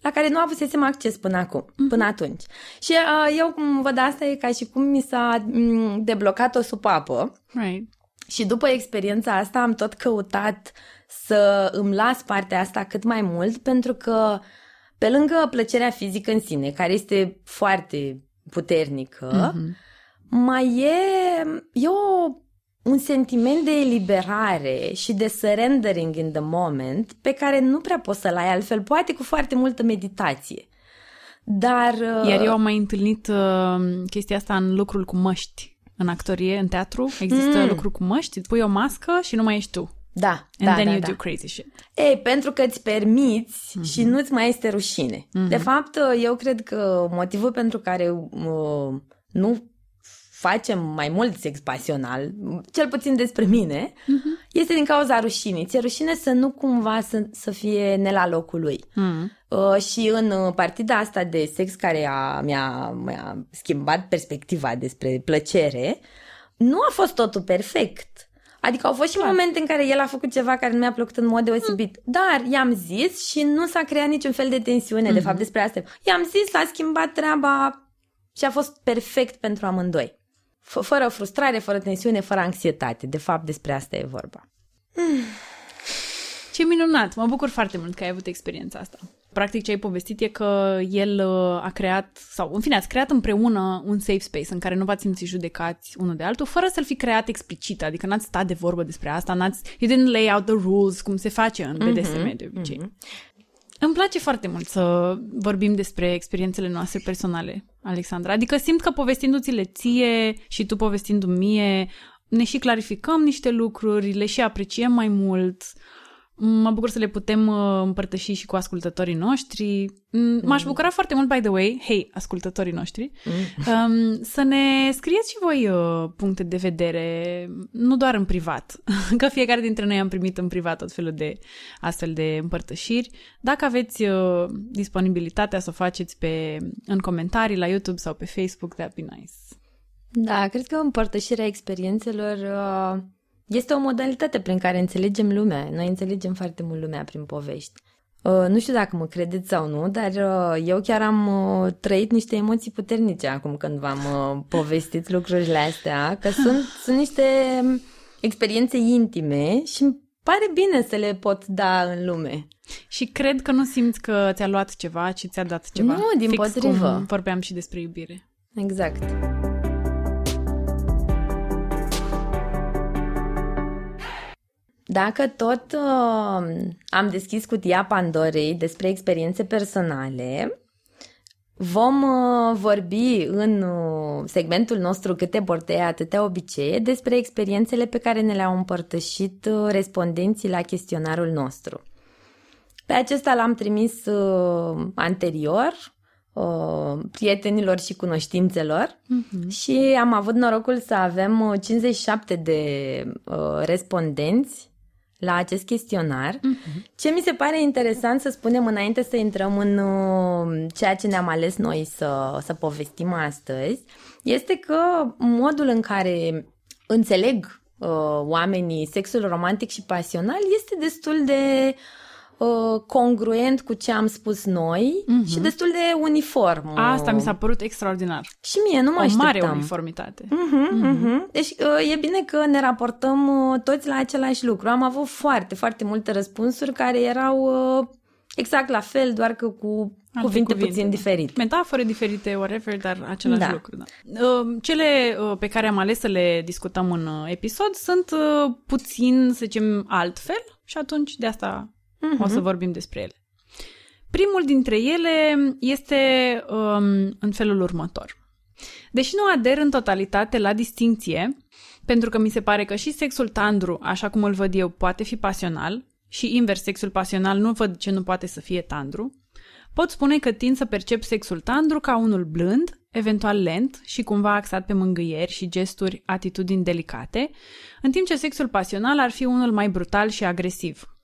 la care nu avusesem acces până acum, până atunci. Și uh, eu cum văd asta e ca și cum mi s-a mm, deblocat o supapă Right. Și după experiența asta am tot căutat să îmi las partea asta cât mai mult pentru că pe lângă plăcerea fizică în sine, care este foarte puternică, Mhm. mai e, e o, un sentiment de eliberare și de surrendering in the moment pe care nu prea poți să-l ai altfel, poate cu foarte multă meditație. Dar... uh, Iar eu am mai întâlnit uh, chestia asta în lucrul cu măști. În actorie, în teatru, există Mm. lucru cu măști, îți pui o mască și nu mai ești tu. Da, And da, then da, you da. do crazy shit. Ei, pentru că îți permiți Mhm. și nu-ți mai este rușine. De fapt, eu cred că motivul pentru care uh, nu facem mai mult sex pasional, cel puțin despre mine, Mhm. este din cauza rușinii. Ți-e rușine să nu cumva să, să fie ne la locul lui. Mm. Uh, și în uh, partida asta de sex care a, mi-a, mi-a schimbat perspectiva despre plăcere, nu a fost totul perfect. Adică au fost și momente în care el a făcut ceva care nu mi-a plăcut în mod deosebit. Dar i-am zis și nu s-a creat niciun fel de tensiune, de fapt, despre asta. I-am zis, s-a schimbat treaba și a fost perfect pentru amândoi. F- fără frustrare, fără tensiune, fără anxietate. De fapt, despre asta e vorba. Ce minunat! Mă bucur foarte mult că ai avut experiența asta. Practic ce ai povestit e că el uh, a creat, sau în fine, ați creat împreună un safe space în care nu v-ați simțit judecați unul de altul, fără să-l fi creat explicit, adică n-ați stat de vorbă despre asta, n-ați, you didn't lay out the rules, cum se face în BDSM de obicei. Îmi place foarte mult să vorbim despre experiențele noastre personale, Alexandra. Adică simt că povestindu-ți-le ție și tu povestindu-mi mie, ne și clarificăm niște lucruri, le și apreciem mai mult. Mă bucur să le putem uh, împărtăși și cu ascultătorii noștri. Mm, M-aș bucura foarte mult, by the way, hei, ascultătorii noștri, um, să ne scrieți și voi uh, puncte de vedere, nu doar în privat, că fiecare dintre noi am primit în privat tot felul de astfel de împărtășiri. Dacă aveți uh, disponibilitatea să o faceți pe, în comentarii la YouTube sau pe Facebook, that'd be nice. Da, cred că împărtășirea experiențelor uh, este o modalitate prin care înțelegem lumea. Noi înțelegem foarte mult lumea prin povești. Uh, nu știu dacă mă credeți sau nu, dar uh, eu chiar am uh, trăit niște emoții puternice acum când v-am uh, povestit lucrurile astea, că sunt, sunt niște um, experiențe intime și îmi pare bine să le pot da în lume. Și cred că nu simți că ți-a luat ceva, ci ți-a dat ceva. Nu, din Fix potrivă. cum vorbeam și despre iubire. Exact. Dacă tot uh, am deschis cutia Pandorei despre experiențe personale, vom uh, vorbi în uh, segmentul nostru Câte bordei, atâtea obicei despre experiențele pe care ne le-au împărtășit uh, respondenții la chestionarul nostru. Pe acesta l-am trimis uh, anterior uh, prietenilor și cunoștințelor și am avut norocul să avem uh, 57 de uh, respondenți la acest chestionar. Ce mi se pare interesant să spunem înainte să intrăm în uh, ceea ce ne-am ales noi să, să povestim astăzi, este că modul în care înțeleg uh, oamenii sexul romantic și pasional este destul de uh, congruent cu ce am spus noi și destul de uniform. Asta mi s-a părut extraordinar. Și mie nu mă O așteptam. mare uniformitate. Mhm, mhm. Deci uh, e bine că ne raportăm uh, toți la același lucru. Am avut foarte, foarte multe răspunsuri care erau uh, exact la fel, doar că cu Alte cuvinte, cuvinte, puțin da. diferite. Metafore diferite, whatever, dar același Da. lucru. Da. Uh, Cele uh, pe care am ales să le discutăm în uh, episod sunt uh, puțin, să zicem, altfel și atunci de asta o să vorbim despre ele. Primul dintre ele este um, în felul următor. Deși nu ader în totalitate la distinție, pentru că mi se pare că și sexul tandru, așa cum îl văd eu, poate fi pasional și invers, sexul pasional nu văd ce nu poate să fie tandru, pot spune că tind să percep sexul tandru ca unul blând, eventual lent și cumva axat pe mângâieri și gesturi, atitudini delicate, în timp ce sexul pasional ar fi unul mai brutal și agresiv.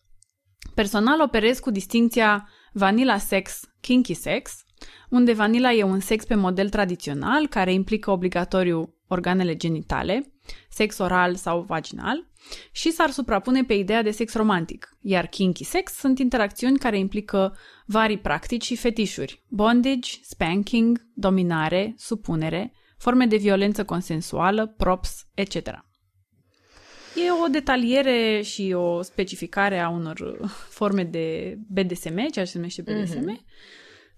Personal operez cu distinția vanilla sex, kinky sex, unde vanila e un sex pe model tradițional care implică obligatoriu organele genitale, sex oral sau vaginal, și s-ar suprapune pe ideea de sex romantic, iar kinky sex sunt interacțiuni care implică vari practici și fetișuri, bondage, spanking, dominare, supunere, forme de violență consensuală, props, etc. E o detaliere și o specificare a unor forme de BDSM, ceea ce se numește BDSM, mm-hmm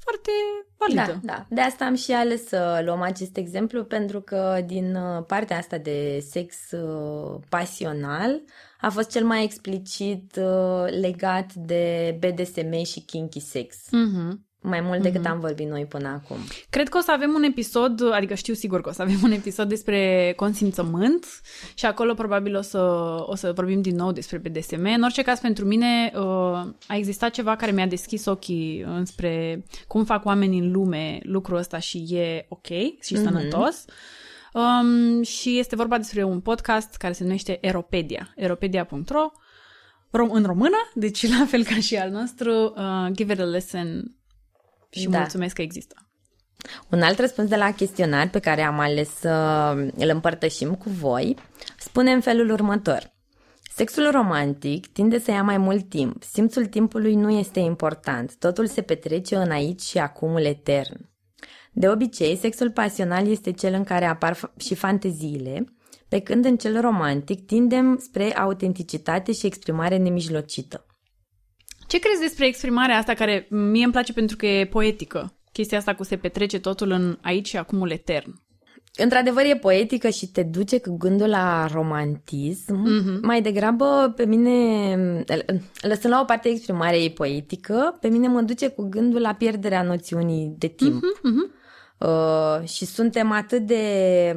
foarte validă. Da, da. De asta am și ales să luăm acest exemplu, pentru că din uh, partea asta de sex uh, pasional a fost cel mai explicit uh, legat de BDSM și kinky sex. Mm-hmm mai mult decât mm-hmm. am vorbit noi până acum. Cred că o să avem un episod, adică știu sigur că o să avem un episod despre consimțământ și acolo probabil o să, o să vorbim din nou despre BDSM. În orice caz, pentru mine uh, a existat ceva care mi-a deschis ochii înspre cum fac oamenii în lume lucrul ăsta și e ok și mm-hmm. sănătos. Um, și este vorba despre un podcast care se numește Eropedia, eropedia.ro rom- în română, deci la fel ca și al nostru, uh, Give it a listen și da. mulțumesc că există. Un alt răspuns de la chestionar pe care am ales să îl împărtășim cu voi spune în felul următor. Sexul romantic tinde să ia mai mult timp. Simțul timpului nu este important. Totul se petrece în aici și acumul etern. De obicei, sexul pasional este cel în care apar și fanteziile, pe când în cel romantic tindem spre autenticitate și exprimare nemijlocită. Ce crezi despre exprimarea asta care mie îmi place pentru că e poetică? Chestia asta cu se petrece totul în aici și acumul etern. Într-adevăr e poetică și te duce cu gândul la romantism. Mm-hmm. Mai degrabă pe mine, lăsând la o parte exprimarea ei poetică, pe mine mă duce cu gândul la pierderea noțiunii de timp. Mm-hmm. Uh, și suntem atât de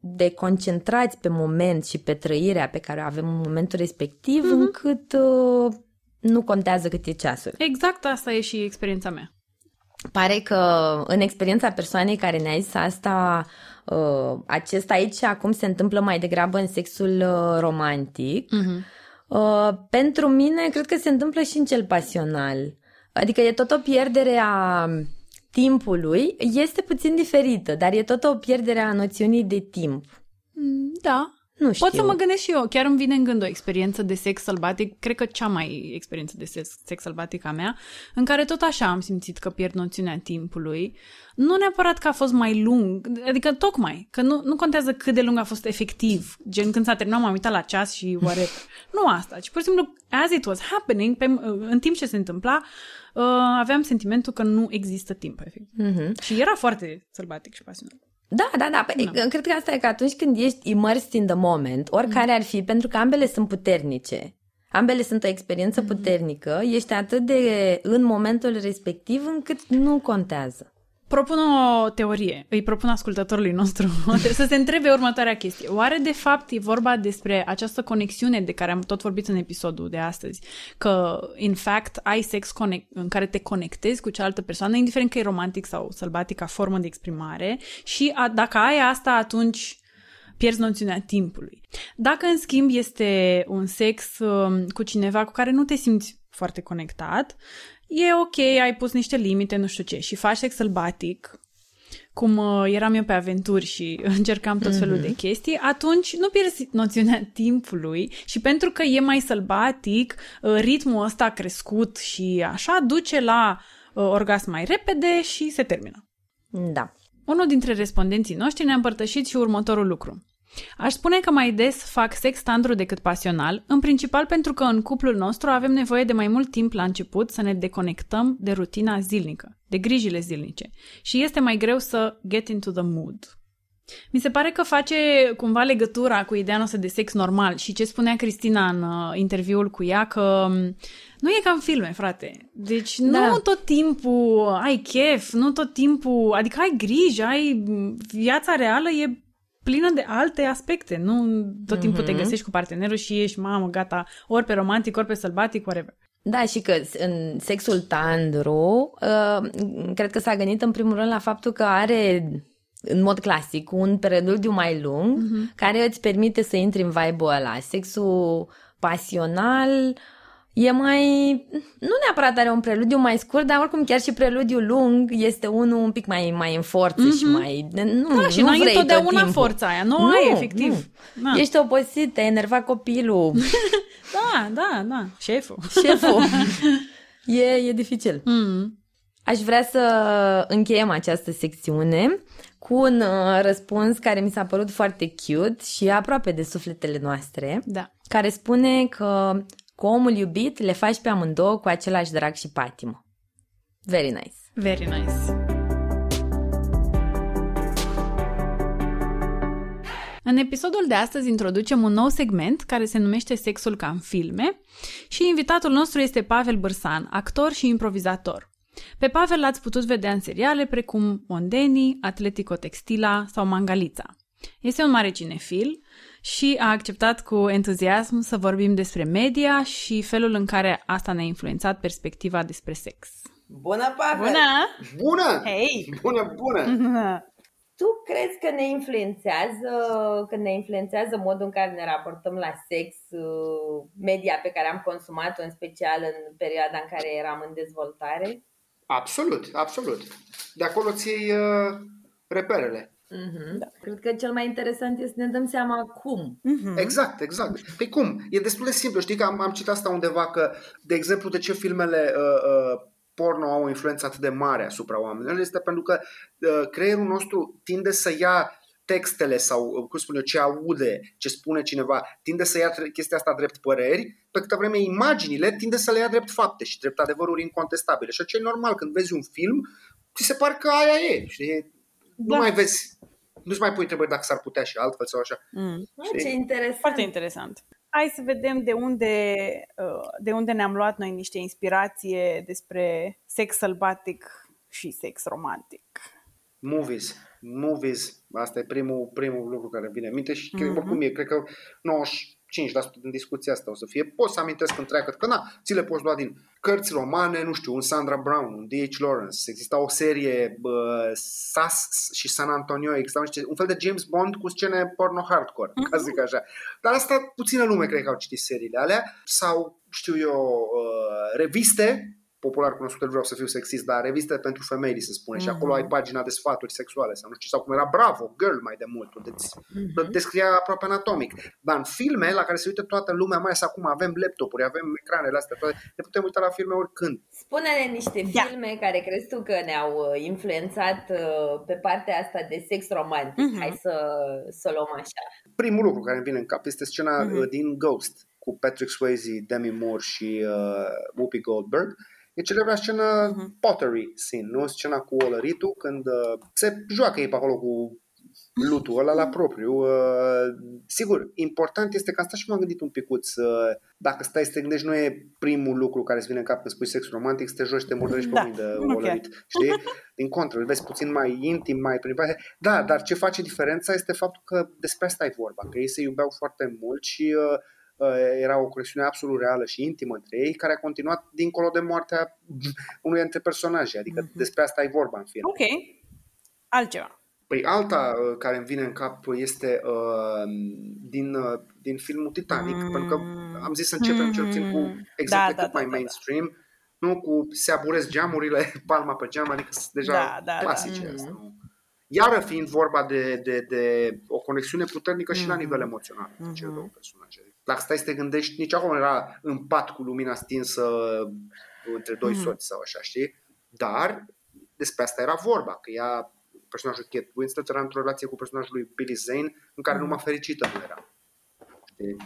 de concentrați pe moment și pe trăirea pe care o avem în momentul respectiv, mm-hmm. încât uh, nu contează cât e ceasul. Exact asta e și experiența mea. Pare că în experiența persoanei care ne-a zis asta, uh, acesta aici acum se întâmplă mai degrabă în sexul uh, romantic. Uh-huh. Uh, pentru mine, cred că se întâmplă și în cel pasional. Adică e tot o pierdere a timpului, este puțin diferită, dar e tot o pierdere a noțiunii de timp. Mm, da, nu știu. Pot să mă gândesc și eu. Chiar îmi vine în gând o experiență de sex sălbatic, cred că cea mai experiență de sex, sex sălbatic a mea, în care tot așa am simțit că pierd noțiunea timpului. Nu neapărat că a fost mai lung, adică tocmai, că nu, nu contează cât de lung a fost efectiv. Gen, când s-a terminat, m-am uitat la ceas și whatever. nu asta, ci pur și simplu, as it was happening, pe, în timp ce se întâmpla, uh, aveam sentimentul că nu există timp, efectiv. Mm-hmm. Și era foarte sălbatic și pasionat. Da, da, da. Păi, no. Cred că asta e că atunci când ești immersed in the moment, oricare ar fi, pentru că ambele sunt puternice. Ambele sunt o experiență mm-hmm. puternică, ești atât de în momentul respectiv încât nu contează. Propun o teorie, îi propun ascultătorului nostru să se întrebe următoarea chestie. Oare de fapt e vorba despre această conexiune de care am tot vorbit în episodul de astăzi? Că, in fact, ai sex conect- în care te conectezi cu cealaltă persoană, indiferent că e romantic sau sălbatic ca formă de exprimare și a, dacă ai asta, atunci pierzi noțiunea timpului. Dacă, în schimb, este un sex um, cu cineva cu care nu te simți foarte conectat, e ok, ai pus niște limite, nu știu ce, și faci sex sălbatic, cum uh, eram eu pe aventuri și încercam tot felul mm-hmm. de chestii, atunci nu pierzi noțiunea timpului și pentru că e mai sălbatic, uh, ritmul ăsta a crescut și așa duce la uh, orgasm mai repede și se termină. Da. Unul dintre respondenții noștri ne-a împărtășit și următorul lucru. Aș spune că mai des fac sex tandru decât pasional, în principal pentru că în cuplul nostru avem nevoie de mai mult timp la început să ne deconectăm de rutina zilnică, de grijile zilnice și este mai greu să get into the mood. Mi se pare că face cumva legătura cu ideea noastră de sex normal și ce spunea Cristina în uh, interviul cu ea, că um, nu e ca în filme, frate. Deci da. nu tot timpul ai chef, nu tot timpul, adică ai grijă, ai viața reală e plină de alte aspecte. Nu tot timpul te Mhm. găsești cu partenerul și ești, mamă, gata, ori pe romantic, ori pe sălbatic, whatever. Da, și că în sexul tandru, uh, cred că s-a gândit în primul rând la faptul că are în mod clasic un preludiu mai lung Mhm. care îți permite să intri în vibe-ul ăla. Sexul pasional e mai... Nu neapărat are un preludiu mai scurt, dar oricum chiar și preludiul lung este unul un pic mai, mai în forță și mai... Nu, Da, și nu n-ai vrei tot întotdeauna timpul. forța aia. Nu, o ai, efectiv. Nu. Da. Ești obosit, te-ai enervat copilul, Da, da, da. Șeful. șeful. e, e dificil. Mm. Aș vrea să încheiem această secțiune cu un uh, răspuns care mi s-a părut foarte cute și aproape de sufletele noastre, Da. care spune că cu omul iubit le faci pe amândouă cu același drag și patimă. Very nice. Very nice. În episodul de astăzi introducem un nou segment care se numește Sexul ca în filme și invitatul nostru este Pavel Bârsan, actor și improvizator. Pe Pavel l-ați putut vedea în seriale precum Mondeni, Atletico Textila sau Mangalița. Este un mare cinefil și a acceptat cu entuziasm să vorbim despre media și felul în care asta ne-a influențat perspectiva despre sex. Bună, Pavel! Bună! Bună! Hei! Bună, bună! Tu crezi că ne influențează, că ne influențează modul în care ne raportăm la sex, uh, media pe care am consumat-o, în special în perioada în care eram în dezvoltare? Absolut, absolut. De acolo ți iei uh, reperele. Mm-hmm. Da. Cred că cel mai interesant este să ne dăm seama cum. Exact, exact. Păi cum? E destul de simplu. Știi că am, am citit asta undeva că, de exemplu, de ce filmele uh, uh, porno au o influență atât de mare asupra oamenilor este pentru că uh, creierul nostru tinde să ia textele sau, uh, cum spun eu, ce aude, ce spune cineva, tinde să ia tre- chestia asta drept păreri, pe câtă vreme imaginile tinde să le ia drept fapte și drept adevăruri incontestabile. Și ce e normal când vezi un film, ți se pare că aia e. Știi? Nu Da. mai vezi, nu-ți mai pui întrebări dacă s-ar putea și altfel sau așa. Mm. Știi? Ce interesant. Foarte interesant. Hai să vedem de unde, uh, de unde ne-am luat noi niște inspirație despre sex sălbatic și sex romantic. Movies. Movies. Asta e primul, primul lucru care vine în minte și cred, Mhm. oricum e, cred că 95% din discuția asta o să fie. Poți să amintesc întreagă, că na, ți le poți lua din cărți romane, nu știu, un Sandra Brown, un D.H. Lawrence. Exista o serie bă, SAS și San Antonio, exista niște, un fel de James Bond cu scene porno hardcore, ca să zic așa. Dar asta puțină lume cred că au citit seriile alea sau, știu eu, uh, reviste popular cunoscute, nu vreau să fiu sexist, dar reviste pentru femei, li se spune, și acolo ai pagina de sfaturi sexuale sau nu știu, sau cum era Bravo, Girl mai de mult, unde îți descria aproape anatomic. Dar în filme la care se uită toată lumea, mai ales acum avem laptopuri, avem ecranele astea, toate, ne putem uita la filme oricând. Spune-ne niște Da. filme care crezi tu că ne-au uh, influențat uh, pe partea asta de sex romantic. Mhm. Hai să, să o luăm așa. Primul lucru care îmi vine în cap este scena Mhm. uh, din Ghost cu Patrick Swayze, Demi Moore și uh, Whoopi Goldberg. E celebra scenă Mhm. pottery scene, nu? Scena cu olăritul, când uh, se joacă ei pe acolo cu lutul ăla la propriu. Uh, sigur, important este că asta și m-am gândit un picuț. Uh, dacă stai să te gândești, nu e primul lucru care îți vine în cap când spui sex romantic, să te joci, să te murdărești Da, pe mâini de nu chiar. olărit. Știi? Din contră, îl vezi puțin mai intim, mai prin Da, dar ce face diferența este faptul că despre asta e vorba, că ei se iubeau foarte mult și uh, uh, era o conexiune absolut reală și intimă între ei, care a continuat dincolo de moartea unui dintre personaje. Adică Mhm. despre asta e vorba în film. Ok. Altceva. Păi alta uh, care îmi vine în cap este uh, din, uh, din filmul Titanic, Mm. pentru că am zis să începem cel puțin cu exemple Da, cât da, mai da, da, mainstream, nu cu se aburesc geamurile, palma pe geam, adică sunt deja Da, da, da. clasice Mm. astea. nu? Iară fiind vorba de, de, de o conexiune puternică și la Mhm. nivel emoțional Mhm. cele două personaje. Dacă stai să te gândești, nici acolo nu era în pat cu lumina stinsă între doi Mhm. soți sau așa, știi? Dar despre asta era vorba, că ea, personajul Kate Winslet era într-o relație cu personajul lui Billy Zane în care numai fericită nu era. Știi?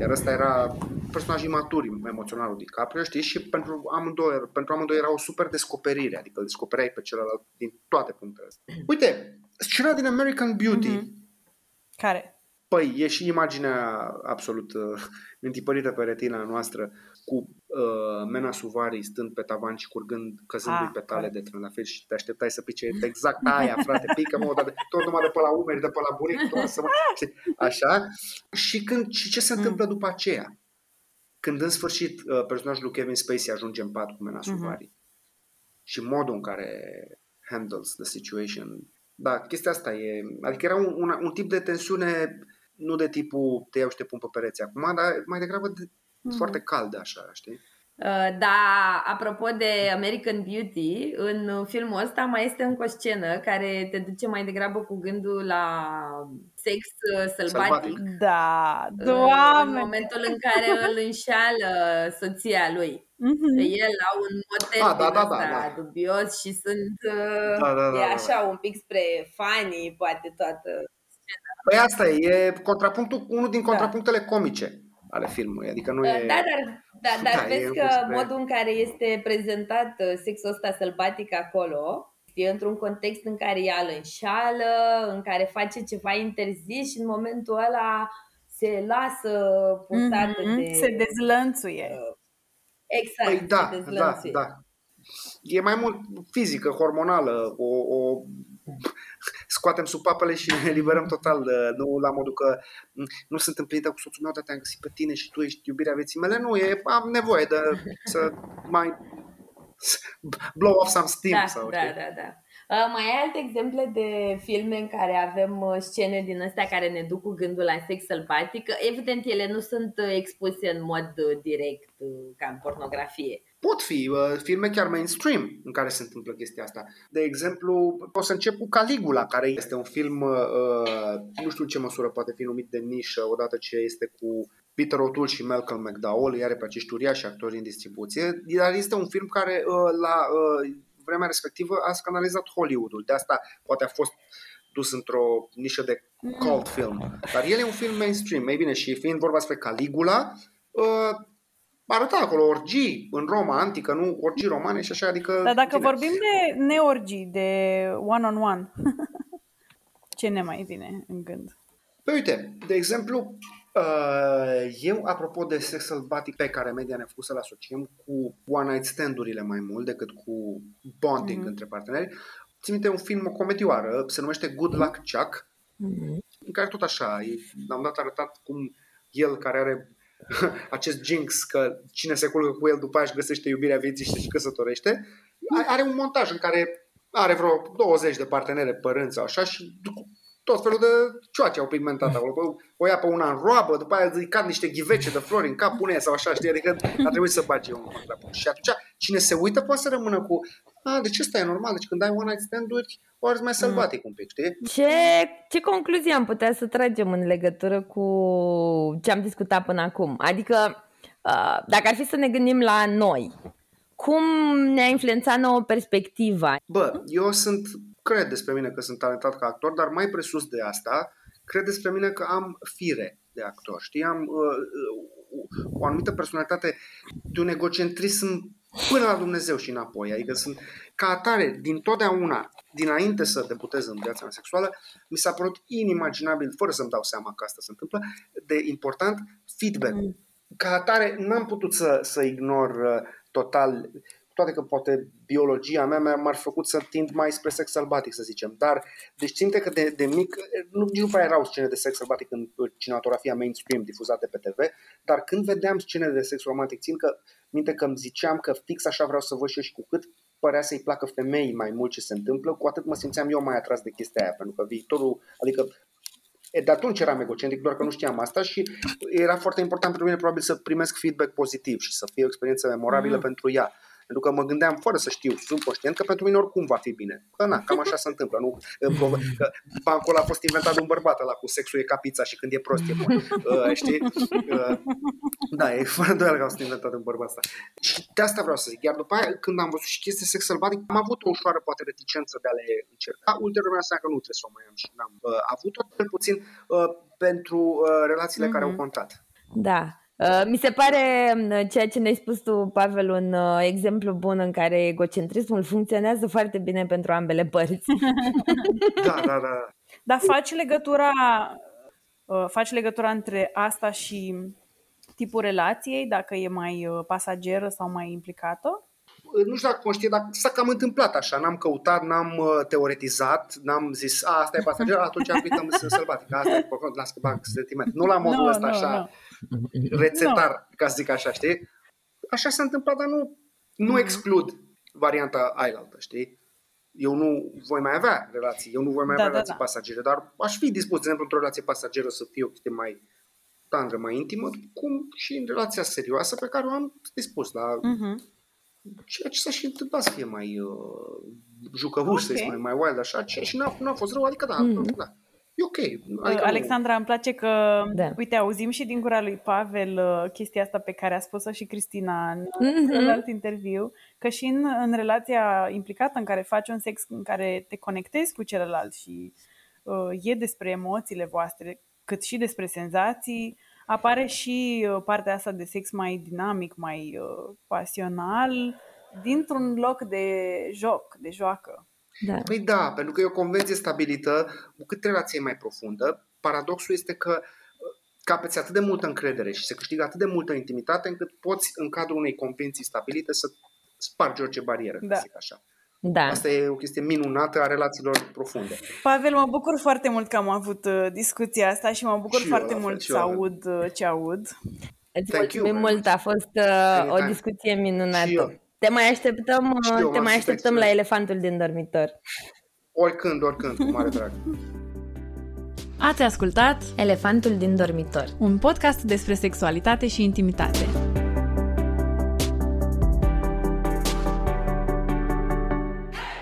Iar ăsta era personaj imatur emoțional lui DiCaprio, știi? Și pentru amândoi, pentru amândoi era o super descoperire, adică îl descopereai pe celălalt din toate punctele astea. Uite, scena din American Beauty, Mhm. Care? Păi, e și imaginea absolut uh, întipărită pe retina noastră cu uh, Mena Suvari stând pe tavan și curgând, căzându-i Ah, petale de corect. trandafiri și te așteptai să pice exact aia, frate, pică mă, dar tot numai de pe la umeri, de pe la bunic, tot să mă... știi? Așa. Și, când, și ce se întâmplă după aceea? Când în sfârșit uh, personajul lui Kevin Spacey ajunge în pat cu Mena Suvari și modul în care handles the situation. Da, chestia asta e... Adică era un, un, un tip de tensiune nu de tipul te iau și te pun pe pereți acum, dar mai degrabă de, foarte cald așa, știi? Uh, Da, apropo de American Beauty, în filmul ăsta mai este încă o scenă care te duce mai degrabă cu gândul la sex uh, sălbatic. Sălbatic. Da, Uh, În doamne! momentul în care îl înșeală soția lui. Mhm. Pe el la un motel Ah, da, din da, da, ăsta da. dubios și sunt uh, Da, da, da, e da, așa un pic spre funny poate toată Păi asta e, e contrapunctul, unul din contrapunctele comice ale filmului, adică nu Uh, e... Da, dar, da, dar Da, e vezi un că spre- modul în care este prezentat uh, sexul ăsta sălbatic acolo e într-un context în care ea îl înșală, în care face ceva interzis și în momentul ăla se lasă purtată Mhm. de... Se dezlănțuie. Exact, Păi da, se da, dezlănțuie. da. E mai mult fizică, hormonală, o, o scoatem supapele și ne eliberăm total, de- nu la modul că m, nu sunt împlinită cu soțul meu, dar te-am găsit pe tine și tu ești iubirea vieții mele. Nu, e, am nevoie de să mai blow off some steam Da, sau da, știi? da, da. Uh, mai ai alte exemple de filme în care avem uh, scene din astea care ne duc cu gândul la sex sălbatic? Evident, ele nu sunt uh, expuse în mod uh, direct uh, ca în pornografie. Pot fi uh, filme chiar mainstream în care se întâmplă chestia asta. De exemplu, pot să încep cu Caligula, care este un film, uh, nu știu în ce măsură poate fi numit de nișă, odată ce este cu Peter O'Toole și Malcolm McDowell, iar pe acești uriași actori în distribuție, dar este un film care uh, la uh, vremea respectivă a scandalizat Hollywoodul. De asta poate a fost dus într-o nișă de cult film. Dar el e un film mainstream. Ei bine, și fiind vorba despre Caligula, uh, arăta acolo orgii în Roma antică, nu orgii romane și așa, adică... Dar dacă bine. vorbim de neorgii, de one-on-one, ce ne mai vine în gând? Păi uite, de exemplu, uh, eu, apropo de sex sălbatic pe care media ne-a făcut să-l asociem cu one-night stand-urile mai mult decât cu bonding Mhm. între parteneri, țin minte un film, o comedioară, se numește Good Luck Chuck, în care tot așa, e- la un dat arătat cum el care are acest jinx că cine se culcă cu el după aia își găsește iubirea vieții și se și căsătorește, a- are un montaj în care are vreo 20 de partenere părinți sau așa și cu tot felul de cioace au pigmentat acolo. Bă, O ia pe una în roabă, după aia îi cad niște ghivece de flori în cap, pune sau așa, știi? Adică a trebuit să bage un contrapunct. Și atunci cine se uită poate să rămână cu a, deci ăsta e normal, deci când ai one night stand-uri, ori mai sălbatic un pic, știi? Ce, ce concluzie am putea să tragem în legătură cu ce am discutat până acum? Adică, uh, dacă ar fi să ne gândim la noi, cum ne-a influențat nouă perspectiva? Bă, eu sunt, cred despre mine că sunt talentat ca actor, dar mai presus de asta, cred despre mine că am fire de actor. Știi, am uh, uh, o anumită personalitate de un egocentrism până la Dumnezeu și înapoi. Adică sunt ca atare, din totdeauna, dinainte să debutez în viața mea sexuală, mi s-a părut inimaginabil, fără să-mi dau seama că asta se întâmplă, de important feedback. Ca atare, n-am putut să, să ignor uh, total cu toate că poate biologia mea m-a- m-ar fi făcut să tind mai spre sex sălbatic, să zicem. Dar, deci ținte că de, de mic, nu, nici nu prea erau scene de sex sălbatic în uh, cinematografia mainstream difuzate pe TV, dar când vedeam scene de sex romantic, țin că minte că îmi ziceam că fix așa vreau să văd și eu și cu cât părea să-i placă femeii mai mult ce se întâmplă, cu atât mă simțeam eu mai atras de chestia aia, pentru că viitorul, adică E, de atunci eram egocentric, doar că nu știam asta și era foarte important pentru mine probabil să primesc feedback pozitiv și să fie o experiență memorabilă Mm. pentru ea. Pentru că mă gândeam fără să știu, subconștient, că pentru mine oricum va fi bine. Că na, cam așa se întâmplă. Nu? Că bancul ăla a fost inventat de un bărbat ăla cu sexul e ca pizza și când e prost e bun. Uh, știi? Uh, da, e fără doar că a fost inventat de un bărbat asta. Și de asta vreau să zic. Iar după aia, când am văzut și chestii sex sălbatic, am avut o ușoară poate reticență de a le încerca. Ulterior mi-am seama că nu trebuie să o mai am și n-am uh, avut-o, cel puțin uh, pentru uh, relațiile mm-hmm. care au contat. Da. Uh, Mi se pare uh, ceea ce ne-ai spus tu, Pavel, un uh, exemplu bun în care egocentrismul funcționează foarte bine pentru ambele părți. Da, da, da. Dar faci legătura uh, faci legătura între asta și tipul relației, dacă e mai uh, pasageră sau mai implicată? nu știu dacă conștient, dar s-a cam întâmplat așa. N-am căutat, n-am uh, teoretizat, n-am zis, a, asta e pasager, atunci aplicăm sălbatic, asta e, las că bag sentiment. Nu la modul Nu, ăsta nu, așa, rețetar, ca să zic așa, știi? Așa s-a întâmplat, dar nu, nu exclud varianta ailaltă, știi? Eu nu voi mai avea relații, eu nu voi mai Da, avea da, relații da. pasagere, dar aș fi dispus, de exemplu, într-o relație pasageră să fie o chestie mai tandră, mai intimă, cum și în relația serioasă pe care o am dispus la Mhm. ceea ce s-a și întâmplat să fie mai uh, jucăvuș, să Ok. zic, mai, mai wild așa, ceea și n-a, n-a fost rău, adică da, Mhm. da. E ok. Uh, Adică Alexandra, îmi place că, Da. uite, auzim și din gura lui Pavel uh, chestia asta pe care a spus-o și Cristina în Mhm. în alt interviu, că și în, în relația implicată în care faci un sex în care te conectezi cu celălalt și uh, e despre emoțiile voastre, cât și despre senzații, apare și uh, partea asta de sex mai dinamic, mai uh, pasional, dintr-un loc de joc, de joacă. Da. Păi da, pentru că e o convenție stabilită, cu cât relația e mai profundă, paradoxul este că uh, capeți atât de multă încredere și se câștigă atât de multă intimitate încât poți, în cadrul unei convenții stabilite, să spargi orice barieră, Da. să zic așa. Da. Asta e o chestie minunată a relațiilor profunde. Pavel, mă bucur foarte mult că am avut uh, discuția asta și mă bucur Și eu, foarte la fel, mult și să eu, la fel. aud uh, ce aud. Îți Thank you mulțumim very mult, much. a fost uh, o Anytime. discuție Și eu. minunată. Te mai așteptăm, Și uh, eu te m-am mai simțit așteptăm la excelent. elefantul din dormitor. Oricând, oricând, cu mare drag. Ați ascultat Elefantul din dormitor. un podcast despre sexualitate și intimitate.